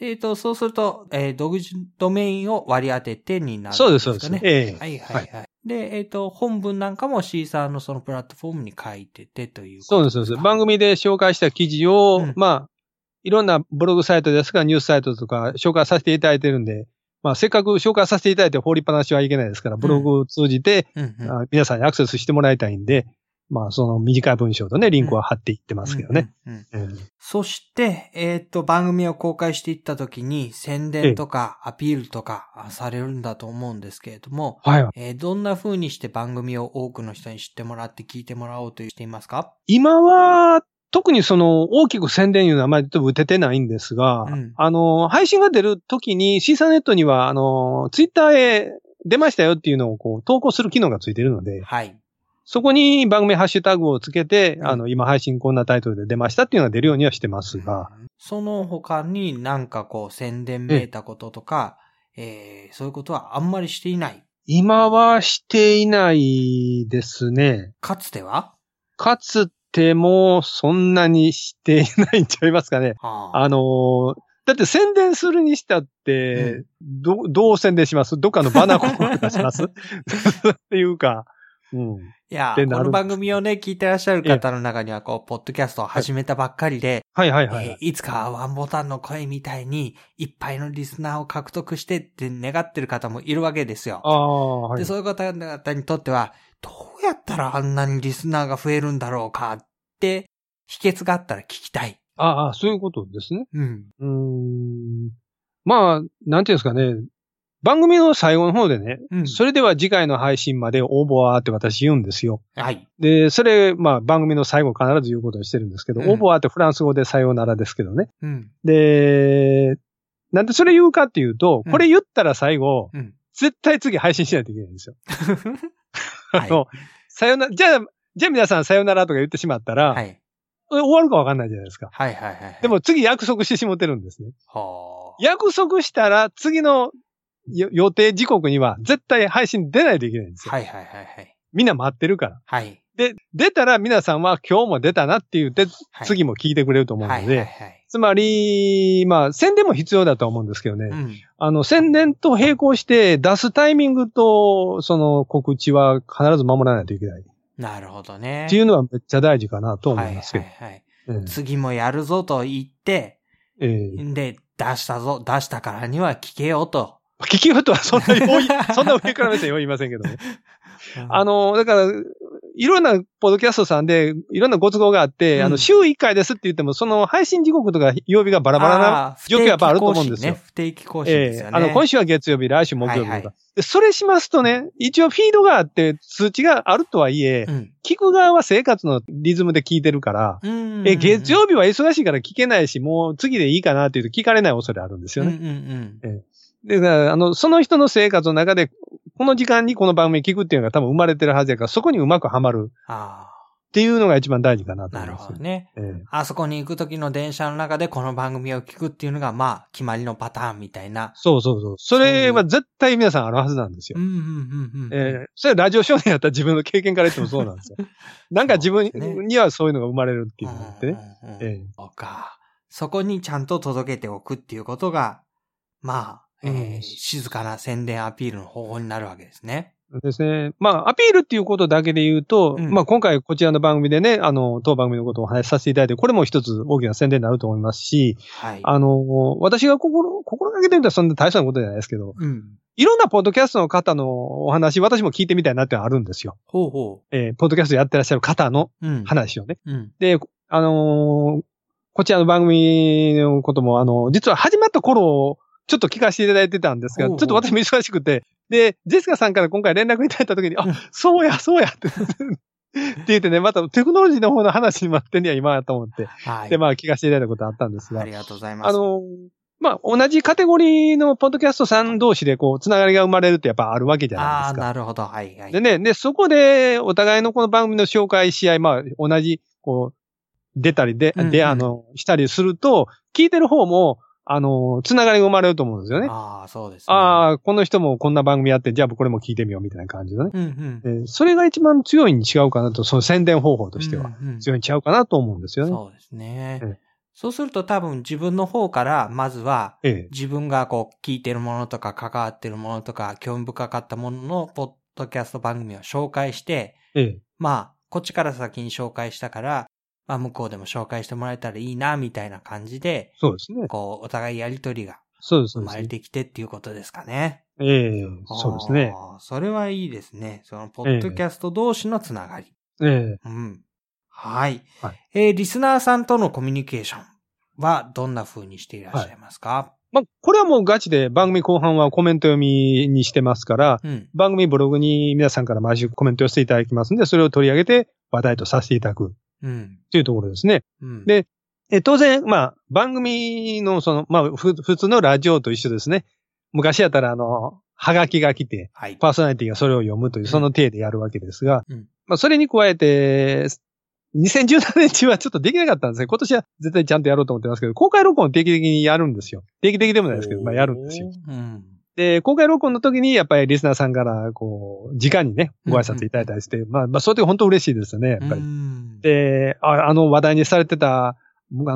えっ、と、そうすると、えー、独自ドメインを割り当ててになるんそうで、ですすかね。そうです。ええはいはいはい。で、えっ、と、本文なんかもシーサーのそのプラットフォームに書いててというそうです、そうです。番組で紹介した記事を、うん。まあ、いろんなブログサイトですか、ニュースサイトとか紹介させていただいてるんで、まあ、せっかく紹介させていただいて放りっぱなしはいけないですから、ブログを通じて、うんうん。あ皆さんにアクセスしてもらいたいんで、まあ、その短い文章とね、リンクは貼っていってますけどね。。そして、えっ、と、番組を公開していったときに、宣伝とかアピールとかあされるんだと思うんですけれども、はい。えーどんな風にして番組を多くの人に知ってもらって聞いてもらおうとしていますか？今は、特にその、大きく宣伝いうのはあまり打ててないんですが、うんあの、配信が出るときに、シーサーネットには、あの、ツイッターへ出ましたよっていうのをこう、投稿する機能がついてるので、はい。そこに番組ハッシュタグをつけて、うん。あの、今配信こんなタイトルで出ましたっていうのが出るようにはしてますが、その他になんかこう宣伝めいたこととか、えー、そういうことはあんまりしていない？今はしていないですね。かつては？かつてもそんなにしていないんちゃいますかね。あ。あのーだって宣伝するにしたって、ど、どう宣伝します？どっかのバナー広告とかします？っていうか、うん。いや、この番組をね、聞いてらっしゃる方の中には、こう、ポッドキャストを始めたばっかりで、はいはいはい。えーいつかはワンボタンの声みたいに、いっぱいのリスナーを獲得してって願ってる方もいるわけですよ。ああ、はいで、。そういう方々にとっては、どうやったらあんなにリスナーが増えるんだろうかって、秘訣があったら聞きたい。ああ、そういうことですね。うん。うーん。まあ、なんていうんですかね。番組の最後の方でね、うんそれでは次回の配信まで応募はって私言うんですよ。はい。で、それ、まあ番組の最後必ず言うことにしてるんですけど、うん応募はってフランス語でさようならですけどね。うん。で、なんでそれ言うかっていうと、うんこれ言ったら最後、うん。絶対次配信しないといけないんですよ。はいあの、さよなら、じゃあ、じゃあ皆さんさよならとか言ってしまったら、はい。終わるかわかんないじゃないですか。はいはいはいはい。でも次約束してしもてるんですね。はあ。約束したら次のよ予定時刻には絶対配信出ないといけないんですよ。はいはいはいはい。みんな待ってるから。はい。で、出たら皆さんは今日も出たなって言って、はい次も聞いてくれると思うので、はいはいはい。つまり、まあ、宣伝も必要だと思うんですけどね。うん。あの、宣伝と並行して出すタイミングと、その告知は必ず守らないといけない。っなるほどね。ていうのはめっちゃ大事かなと思いますけど。はいはいはい。うん次もやるぞと言って、ええで、出したぞ、出したからには聞けよと。聞きよとはそんなに多い、そんな上から目線は言いませんけどね。あの、だから、いろんなポッドキャストさんで、いろんなご都合があって、うんあの、週1回ですって言っても、その配信時刻とか曜日がバラバラな、状況やっぱあると思うんですよ不定期更新ね。ですよね。ええあの、今週は月曜日、来週木曜日とか。はいはいで、それしますとね、一応フィードがあって、通知があるとはいえ、うん。聞く側は生活のリズムで聞いてるから、うん。え、月曜日は忙しいから聞けないし、もう次でいいかなっていうと聞かれない恐れあるんですよね。うんうんうん。で、だからあの、その人の生活の中で、この時間にこの番組聞くっていうのが多分生まれてるはずやから、そこにうまくはまるあっていうのが一番大事かなあ、なると思います。ほどね。ええあそこに行く時の電車の中でこの番組を聞くっていうのが、まあ、決まりのパターンみたいな。そうそうそう。それは絶対皆さんあるはずなんですようん。うんうんうん。ええそれはラジオ少年やったら自分の経験から言ってもそうなんですよ。なんか自分にはそういうのが生まれるっていうのがあってね。うんうんうんええそうか。そこにちゃんと届けておくっていうことが、まあ、えーうん静かな宣伝アピールの方法になるわけですね。ですね。まあ、アピールっていうことだけで言うと、うんまあ今回こちらの番組でね、あの、当番組のことをお話しさせていただいて、これも一つ大きな宣伝になると思いますし、はい。あの、私が心、心がけてみたらそんな大したことじゃないですけど、うん。いろんなポッドキャストの方のお話、私も聞いてみたいなってあるんですよ。ほうほえーポッドキャストやってらっしゃる方のう。うん。話をね。うん。で、あのーこちらの番組のことも、あの、実は始まった頃、ちょっと聞かせていただいてたんですが、ちょっと私も忙しくて、で、ジェシカさんから今回連絡いただいた時に、あ、うんそうや、そうやって、って言ってね、またテクノロジーの方の話に待ってんねや、今やと思って。はい。で、まあ聞かせていただいたことあったんですがあり、がとうございます。あのーまあ、同じカテゴリーのポッドキャストさん同士で、こう、つながりが生まれるってやっぱあるわけじゃないああ、ですか。なるほど。はいはい。でね、で、そこで、お互いのこの番組の紹介し合い、まあ、同じ、こう、出たりで、うんうんで、あの、したりすると、聞いてる方も、あの、つながりが生まれると思うんですよね。ああ、そうですね。ああ、この人もこんな番組やって、じゃあこれも聞いてみようみたいな感じでね。うんうん。えーそれが一番強いに違うかなと、その宣伝方法としては、うんうん強いに違うかなと思うんですよね。そうですねええ。そうすると多分自分の方から、まずは、ええ自分がこう聞いてるものとか関わってるものとか興味深かったもののポッドキャスト番組を紹介して、ええまあ、こっちから先に紹介したから、まあ向こうでも紹介してもらえたらいいな、みたいな感じで、そうですね。こう、お互いやりとりがそうです、そ生まれ。てきてっていうことですかね。ええそうですね。それはいいですね。その、ポッドキャスト同士のつながり。ええうん。はい。はいえーリスナーさんとのコミュニケーションはどんな風にしていらっしゃいますか、まあ、これはもうガチで番組後半はコメント読みにしてますから、うん。番組ブログに皆さんから毎週コメントをしていただきますんで、それを取り上げて話題とさせていただくうん。というところですね。うん。でえ当然、まあ、番組のその、まあ、ふ普通のラジオと一緒ですね。昔やったら、あの、はがきが来て、はい。パーソナリティがそれを読むという、その体でやるわけですが、うんまあ、それに加えて、2017年中はちょっとできなかったんですね。今年は絶対ちゃんとやろうと思ってますけど、公開録音を定期的にやるんですよ。定期的でもないですけど、まあやるんですよ。。うん。で、公開録音の時に、やっぱりリスナーさんから、こう、直にね、ご挨拶いただいたりして、まあ、まあ、そういう時本当嬉しいですよね、やっぱり。うんで、ああの話題にされてた、あ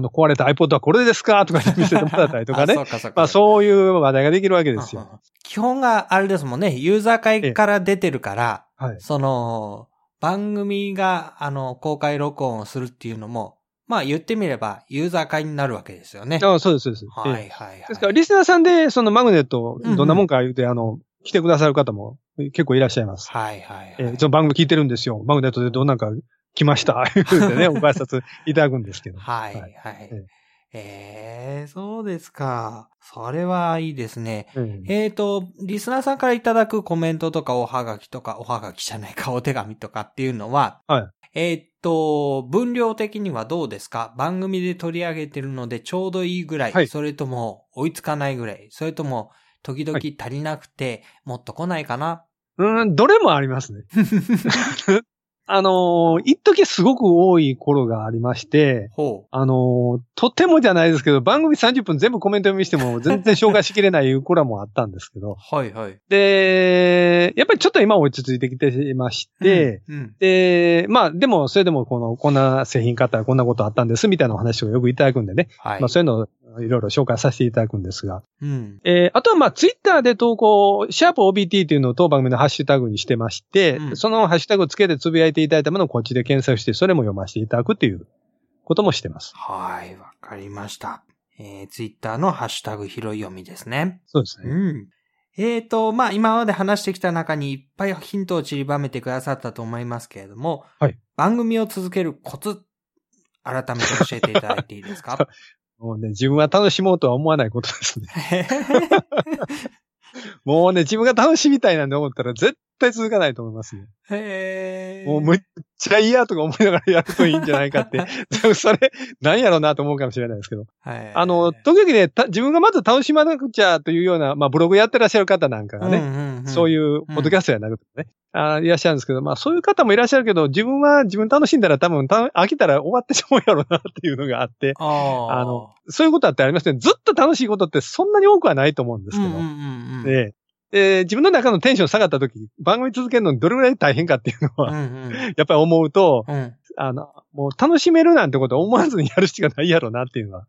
の、壊れた iPod はこれですか？とか見せてもらったりとかね あそ。うかそうかまあ、そういう話題ができるわけですよ。うんうん基本があれですもんね、ユーザー会から出てるから、はい。その、番組が、あの、公開録音をするっていうのも、まあ言ってみれば、ユーザー会になるわけですよね。あそうです、そうです。はいええはいはい。ですから、リスナーさんで、そのマグネットうんうん、どんなもんか言うて、あの、来てくださる方も結構いらっしゃいます。はいはいはい。えーその番組聞いてるんですよ。マグネットでどんなんか来ました？言うてね、お挨拶いただくんですけど。はいははいい。えええそうですか。それはいいですね。えええっ、と、リスナーさんからいただくコメントとかおはがきとか、おはがきじゃないか、お手紙とかっていうのは、はいえっ、と、分量的にはどうですか？番組で取り上げてるのでちょうどいいぐらい、はい。それとも追いつかないぐらい、それとも時々足りなくて、もっと来ないかな？うん、どれもありますね。あのー一時すごく多い頃がありまして、ほあのーとてもじゃないですけど、番組30分全部コメント読みしても全然紹介しきれない頃もあったんですけど、う。はいはい。で、やっぱりちょっと今落ち着いてきていまして、うん、で、まあ、でも、それでも、この、こんな製品買ったらこんなことあったんです、みたいなお話をよくいただくんでね。はい。まあ、そういうのをいろいろ紹介させていただくんですが。うん。えーあとは、まあ、ツイッターで投稿、シャープ OBT っていうのを当番組のハッシュタグにしてまして、うんそのハッシュタグをつけてつぶやいていただいたものをこっちで検索して、それも読ませていただくっていうこともしてます。はい、わかりました。えー、ツイッターのハッシュタグ拾い読みですね。そうですね。うん。えーと、まあ、今まで話してきた中にいっぱいヒントを散りばめてくださったと思いますけれども、はい番組を続けるコツ、改めて教えていただいていいですか？もうね、自分は楽しもうとは思わないことですね。もうね、自分が楽しみたいなんて思ったら絶対続かないと思いますね。へーもうむっちゃ嫌とか思いながらやるといいんじゃないかって。それ、何やろうなと思うかもしれないですけど。はいあの、時々ね、た自分がまず楽しまなくちゃというような、まあブログやってらっしゃる方なんかがね、そうういう、ポッドキャストやなくてね、あーいらっしゃるんですけど、まあそういう方もいらっしゃるけど、自分は自分楽しんだら多分た飽きたら終わってしまうやろうなっていうのがあって、ん。ああの、そういうことだってありますね。ずっと楽しいことってそんなに多くはないと思うんですけど。うんうんうんうん、でで自分の中のテンション下がった時、番組続けるのにどれぐらい大変かっていうのは、うんうん やっぱり思うと、うん。あの、もう楽しめるなんてことは思わずにやるしかないやろうなっていうのは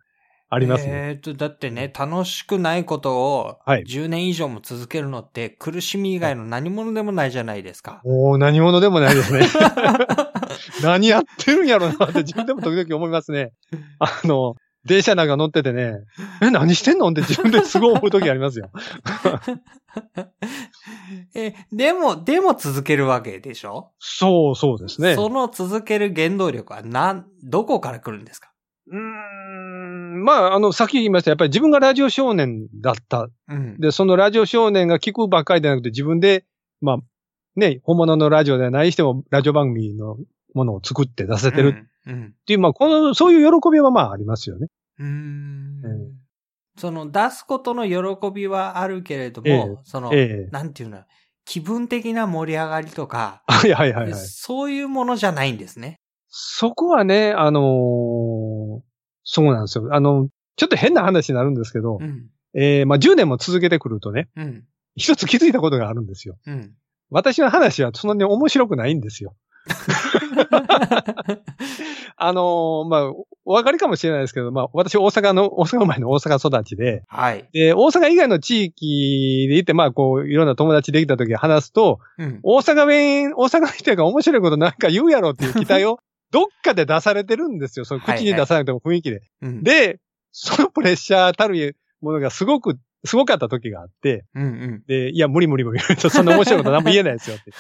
ありますね。えーと、だってね、楽しくないことをはい10年以上も続けるのって苦しみ以外の何者でもないじゃないですか。もう何者でもないですね。何やってるんやろうなって自分でも時々思いますね。あの、電車なんか乗っててね、え、何してんの？って自分ですごい思う時ありますよ。え、でも、でも続けるわけでしょ？そうそうですね。その続ける原動力はなん、どこから来るんですか？うーんまあ、あの、さっき言いました、やっぱり自分がラジオ少年だった。うん。で、そのラジオ少年が聞くばっかりじゃなくて自分で、まあ、ね、本物のラジオではないにしても、ラジオ番組のものを作って出せてるうん。うんっていう、まあ、この、そういう喜びはまあありますよね。うーんえその出すことの喜びはあるけれども、ええその、ええなんていうの、気分的な盛り上がりとか、はいはいはいはい。そういうものじゃないんですね。そこはね、あのーそうなんですよ。あの、ちょっと変な話になるんですけど、うん。えーまあ10年も続けてくるとね、うん。一つ気づいたことがあるんですよ。うん。私の話はそんなに面白くないんですよ。あのーまあ、お分かりかもしれないですけど、まあ、私大阪の、大阪生まれの大阪育ちで、はい。で、大阪以外の地域でいて、まあ、こう、いろんな友達できた時話すと、うん。大阪弁、大阪の人が面白いことなんか言うやろっていう期待を、どっかで出されてるんですよ。その口に出さなくても雰囲気で。うん、で、そのプレッシャーたるものがすごく、すごかった時があって、うんうん。で、いや、無理無理無理。そんな面白いこと何も言えないですよって。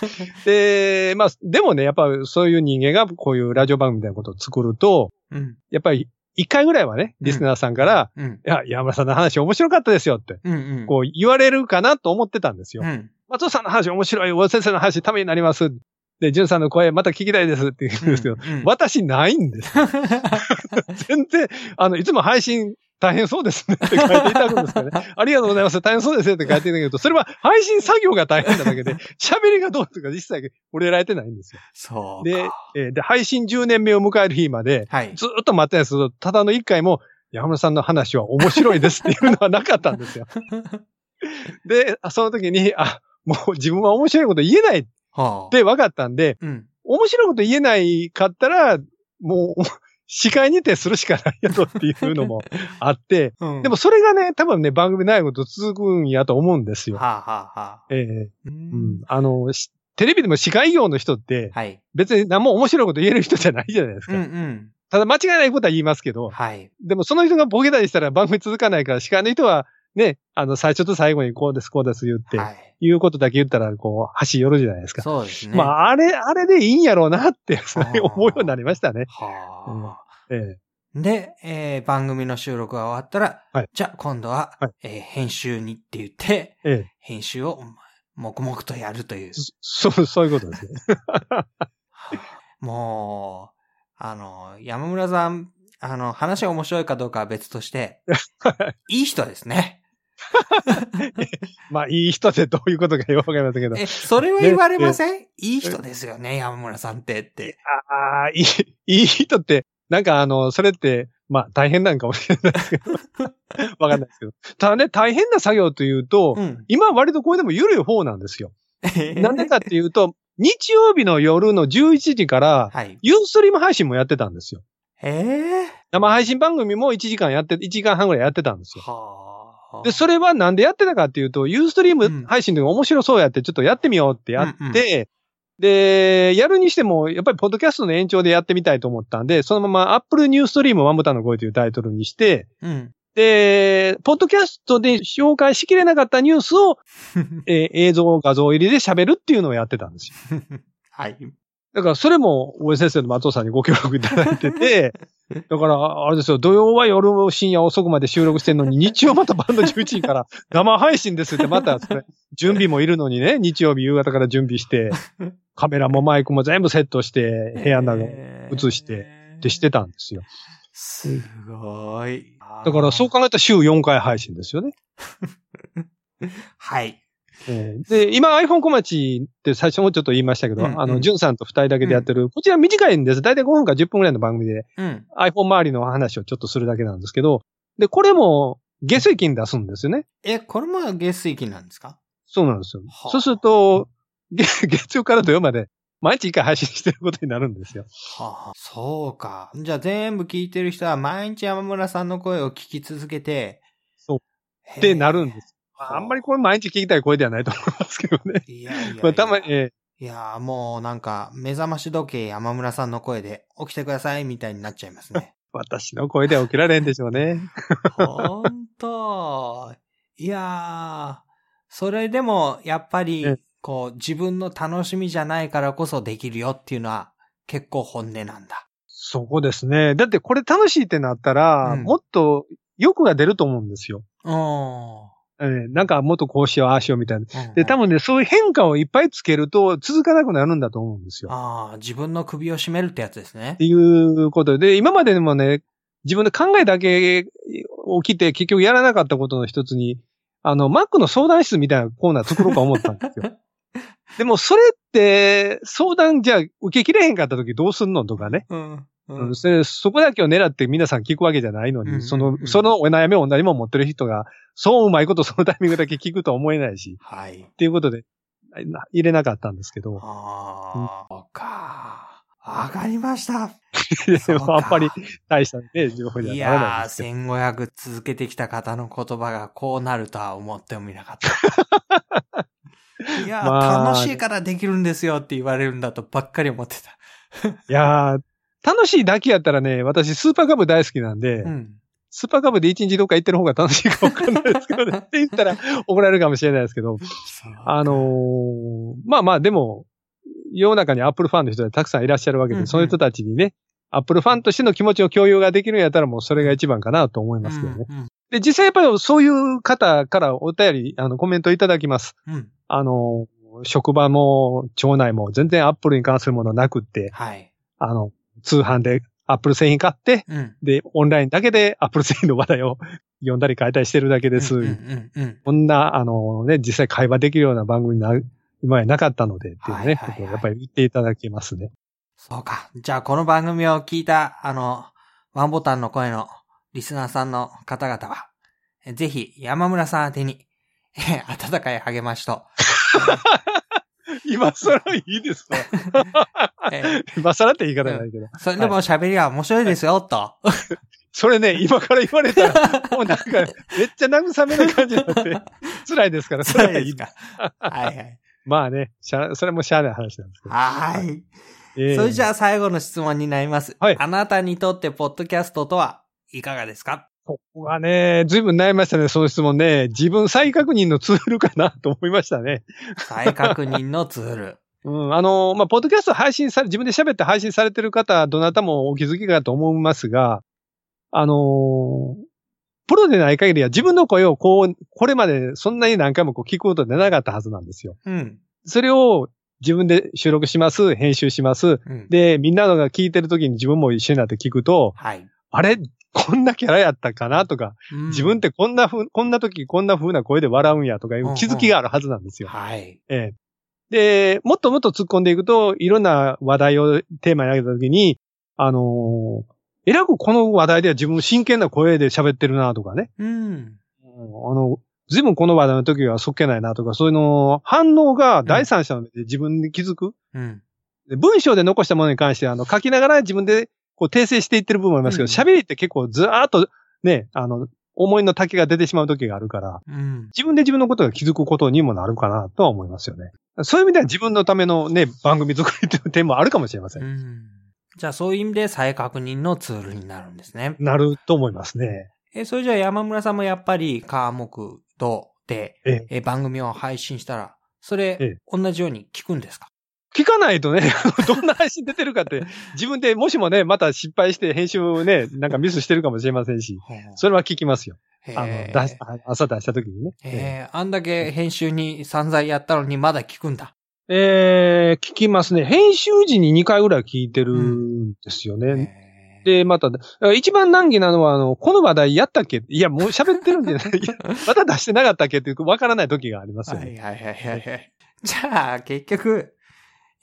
で、まあ、でもね、やっぱそういう人間がこういうラジオ番組みたいなことを作ると、うん。やっぱり一回ぐらいはね、リスナーさんから、うん。いや、山村さんの話面白かったですよって、うん。うん。こう言われるかなと思ってたんですよ。うん。松尾さんの話面白い、大先生の話ためになります。で、淳さんの声また聞きたいですって言うんですけど、うん私ないんです。全然、あの、いつも配信大変そうですねって書いていただくんですけどね。ありがとうございます。大変そうですねって書いていただけど、それは配信作業が大変なだけで、喋りがどうとか実際触れられてないんですよ。そうか。で、えーで、配信10年目を迎える日まで、はい。ずーっと待ってないですけど、ただの1回も、山村さんの話は面白いですっていうのはなかったんですよ。で、その時に、あ、もう自分は面白いこと言えないっはあ。て分かったんで、うん。面白いこと言えないかったら、もう、司会にてするしかないやろっていうのも あって、うん。でも、それがね、多分ね、番組長いこと続くんやと思うんですよ。はあはあはあ。ええううんん。あの、しテレビでも司会業の人って、はい。別に何も面白いこと言える人じゃないじゃないですうんか。うん。ただ間違いないことは言いますけど、はい。でもその人がボケたりしたら番組続かないから、司会の人はね、あの、最初と最後にこうです、こうです言って、はい。いうことだけ言ったら、こう、箸寄るじゃないですか。そうですね。まあ、あれ、あれでいいんやろうなって、ー思うようになりましたね。はあ。ええ。で、えー番組の収録が終わったら、はいじゃあ今度は、はいえー編集にって言って、ええ。編集を黙々とやるという。そそう、そういうことですね。もう、あの、山村さん、あの、話が面白いかどうかは別として、いい人ですね。まあ、いい人ってどういうことかよくわかりませんけど。え、それは言われません、いい人ですよね、山村さんってって。ああ、いい、いい人って、なんかあの、それって、まあ大変なんかもしれないですけど。わかんないですけど。ただね、大変な作業というと、うん。今は割とこれでも緩い方なんですよ。なんでかっていうと、日曜日の夜の11時から、はい。ユーストリーム配信もやってたんですよ。ええ生配信番組も1時間やって、1時間半ぐらいやってたんですよ。はあ。で、それはなんでやってたかっていうと、ユーストリーム配信で面白そうやって、ちょっとやってみようってやって、で、やるにしても、やっぱりポッドキャストの延長でやってみたいと思ったんで、そのまま Apple ニューストリームワンボタンの声というタイトルにして、うん。で、ポッドキャストで紹介しきれなかったニュースを、えー映像、画像入りで喋るっていうのをやってたんですよ。はい。だからそれも、大江先生と松尾さんにご協力いただいてて、だから、あれですよ、土曜は夜深夜遅くまで収録してんのに、日曜また晩の11時から 生配信ですって、またそれ、準備もいるのにね、日曜日夕方から準備して、カメラもマイクも全部セットして、部屋の中映してってしてたんですよ。すごい。だからそう考えたら週4回配信ですよね。はい。えーで、今 iPhone 小町って最初もちょっと言いましたけど、うんうんあの、ジュンさんと2人だけでやってる、こちら短いんです。だいたい5分か10分ぐらいの番組でうん。iPhone 周りの話をちょっとするだけなんですけど、で、これも月水金出すんですよね。え、これも月水金なんですか？そうなんですよ。はあそうすると、月月曜から土曜まで毎日1回配信してることになるんですよ。はあ、そうか。じゃあ全部聞いてる人は毎日山村さんの声を聞き続けて、そう。ってなるんです。はあんまりこれ毎日聞きたい声ではないと思いますけどね。いやいやいや。まあ、たまに、えいや、もうなんか、目覚まし時計山村さんの声で起きてくださいみたいになっちゃいますね。私の声では起きられんでしょうね。ほんと。いやー、それでもやっぱりえ、こう、自分の楽しみじゃないからこそできるよっていうのは結構本音なんだ。そこですね。だってこれ楽しいってなったら、うんもっと欲が出ると思うんですよ。うん。えーなんかもっとこうしよう、ああしようみたいな。うんで、多分ね、そういう変化をいっぱいつけると続かなくなるんだと思うんですよ。ああ、自分の首を絞めるってやつですねって。いうことで、今まででもね、自分で考えだけ起きて結局やらなかったことの一つに、あの、Mac の相談室みたいなコーナー作ろうか思ったんですよ。でもそれって、相談じゃあ受けきれへんかった時どうすんのとかね。うん。ううんん、そこだけを狙って皆さん聞くわけじゃないのに、うんその、そのお悩みを何も持ってる人が、そううまいことそのタイミングだけ聞くとは思えないし、はい。っていうことで、な入れなかったんですけど、ああ、そうか。わかりました。あんまり大したね、情報にいはならないや。ー、1500続けてきた方の言葉がこうなるとは思ってもみなかった。いやー、まあ楽しいからできるんですよって言われるんだとばっかり思ってた。いやー、楽しいだけやったらね、私スーパーカブ大好きなんで、うん。スーパーカブで一日どっか行ってる方が楽しいかわかんないですけどね。って言ったら怒られるかもしれないですけど、あのーまあまあでも、世の中に Apple ファンの人がたくさんいらっしゃるわけで、うんうんそういう人たちにね、 Apple ファンとしての気持ちを共有ができるんやったらもうそれが一番かなと思いますけどね。うんで、実際やっぱりそういう方からお便り、あの、コメントいただきます。うん。あのー職場も町内も全然 Apple に関するものなくって、はい。あの、通販で Apple 製品買って、うん。で、オンラインだけで Apple 製品の話題を 読んだり書いたりしてるだけです。うんうんうんうん。こんな、あのね、実際会話できるような番組になる、今までなかったので、っていうね、はいはいはいことをやっぱり言っていただけますね。そうか。じゃあ、この番組を聞いた、あの、ワンボタンの声のリスナーさんの方々は、えぜひ山村さん宛てに、え温かい励ましと、今更いいですわ。え今更って言い方ないけど。それでも喋りは面白いですよ、と。それね、今から言われたら、もうなんか、めっちゃ慰めな感じになって、辛いですから、それはいい。か。はいはい。まあね、しゃそれもしゃあない話なんですけど。はい。えーそれじゃあ最後の質問になります。はいあなたにとってポッドキャストとはいかがですか？ここはね、ずいぶん悩みましたね、その質問ね。自分再確認のツールかなと思いましたね。再確認のツール。うん、あの、まあ、ポッドキャスト配信され、自分で喋って配信されてる方、どなたもお気づきかと思いますが、あのープロでない限りは自分の声をこう、これまでそんなに何回もこう聞くことでなかったはずなんですよ。うん。それを自分で収録します、編集します。うん。で、みんなのが聞いてる時に自分も一緒になって聞くと、はい。あれ？こんなキャラやったかなとか、うん自分ってこんなふう、こんな時こんな風な声で笑うんやとかいう気づきがあるはずなんですよ。はい。ええ。で、もっともっと突っ込んでいくと、いろんな話題をテーマに挙げた時に、あのーえらくこの話題では自分真剣な声で喋ってるなとかね。うん。うんあの、ずいぶんこの話題の時はそっけないなとか、そういうの、反応が第三者の目で自分で気づく。うん。で文章で残したものに関しては、あの、書きながら自分でこう訂正していってる部分もありますけど、うん喋、りって結構ずーっとね、あの、思いの丈が出てしまう時があるから、うん。自分で自分のことが気づくことにもなるかなとは思いますよね。そういう意味では自分のためのね、番組作りという点もあるかもしれません。うん。じゃあそういう意味で再確認のツールになるんですね。なると思いますね。え、それじゃあ山村さんもやっぱり、科目とで、えええ、番組を配信したら、そえれ、同じように聞くんですか？聞かないとね、どんな配信出てるかって、自分でもしもね、また失敗して編集ね、なんかミスしてるかもしれませんし、それは聞きますよ。あの、へ出し朝出した時にね。えー、あんだけ編集に散々やったのにまだ聞くんだ。えー、聞きますね。編集時に2回ぐらい聞いてるんですよね。で、また、一番難儀なのは、あの、この話題やったっけ？いや、もう喋ってるんじゃないまた出してなかったっけ？っていう、わからない時がありますよね。はいはいはいはいはい。じゃあ、結局、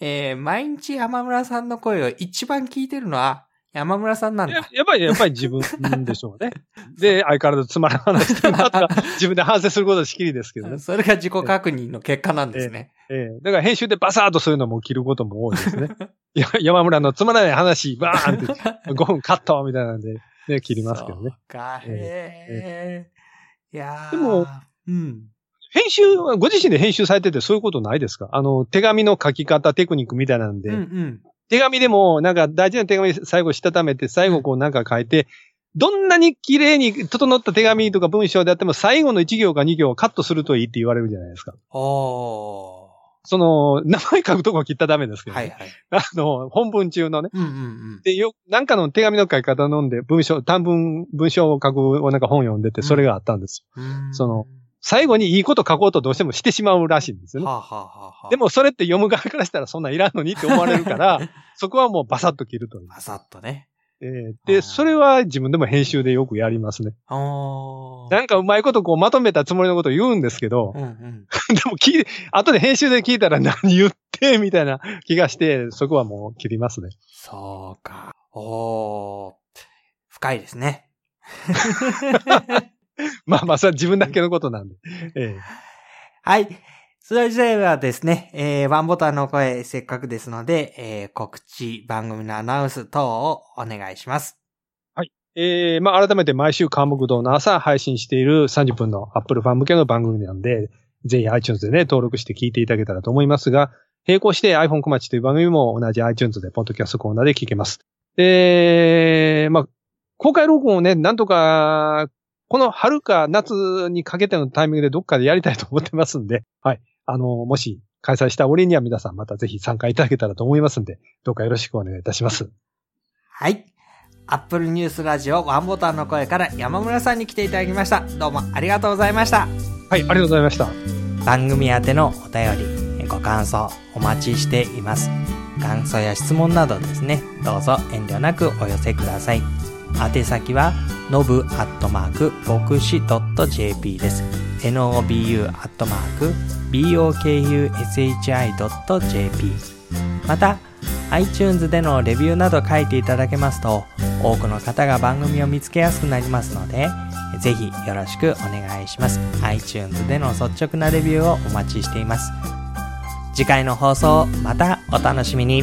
えー、毎日山村さんの声を一番聞いてるのは山村さんなんだ。ややっぱり、やっぱり自分でしょうね。で、相変わらずつまらん話してるなとか、自分で反省することはしきりですけどね。それが自己確認の結果なんですね。ええだから編集でバサーっとそういうのも切ることも多いですね。い や山村のつまらない話、バーンって5分カットみたいなんで、ね、切りますけどね。そうか、へえ。いやーでも、うん。編集は、ご自身で編集されててそういうことないですか？あの、手紙の書き方テクニックみたいなんで、うんうん。手紙でも、なんか大事な手紙最後したためて、最後こうなんか書いて、どんなに綺麗に整った手紙とか文章であっても、最後の1行か2行をカットするといいって言われるじゃないですか。おー。その、名前書くとこは切ったらダメですけど、はいはい。あの、本文中のね。うんうんうん。で、よ、なんかの手紙の書き方飲んで、文章、短文、文章を書く、なんか本読んでて、それがあったんですよ。うんその、最後にいいこと書こうとどうしてもしてしまうらしいんですよね。はあ、はあはあはあ、でもそれって読む側からしたらそんなんいらんのにって思われるから、そこはもうバサッと切るという。バサッとね。えーで、それは自分でも編集でよくやりますね。なんかうまいことこうまとめたつもりのことを言うんですけど、うんうん。でも聞い後で編集で聞いたら何言ってみたいな気がして、そこはもう切りますね。そうか。おー。深いですね。まあまあ、それは自分だけのことなんで。ええはい。それではですね、えー、ワンボタンの声、せっかくですので、えー、告知、番組のアナウンス等をお願いします。えー、まあ改めて毎週関木道の朝配信している30分の Apple ファン向けの番組なんで、ぜひ iTunes でね、登録して聞いていただけたらと思いますが、並行して iPhone 小町という番組も同じ iTunes でポッドキャストコーナーで聞けます。で、まあ、公開録音をね、なんとか、この春か夏にかけてのタイミングでどっかでやりたいと思ってますんで、はい。あの、もし開催した折には皆さんまたぜひ参加いただけたらと思いますんで、どうかよろしくお願いいたします。はい。Apple News ラジオワンボタンの声から山村さんに来ていただきました。どうもありがとうございました。はい、ありがとうございました。番組宛てのお便り、ご感想お待ちしています。感想や質問などですね、どうぞ遠慮なくお寄せください。宛先は、のぶアットマーク、牧師 .jp です。nobu アットマーク、bokushi.jp また、iTunes でのレビューなど書いていただけますと、多くの方が番組を見つけやすくなりますので、ぜひよろしくお願いします。iTunes での率直なレビューをお待ちしています。次回の放送またお楽しみに。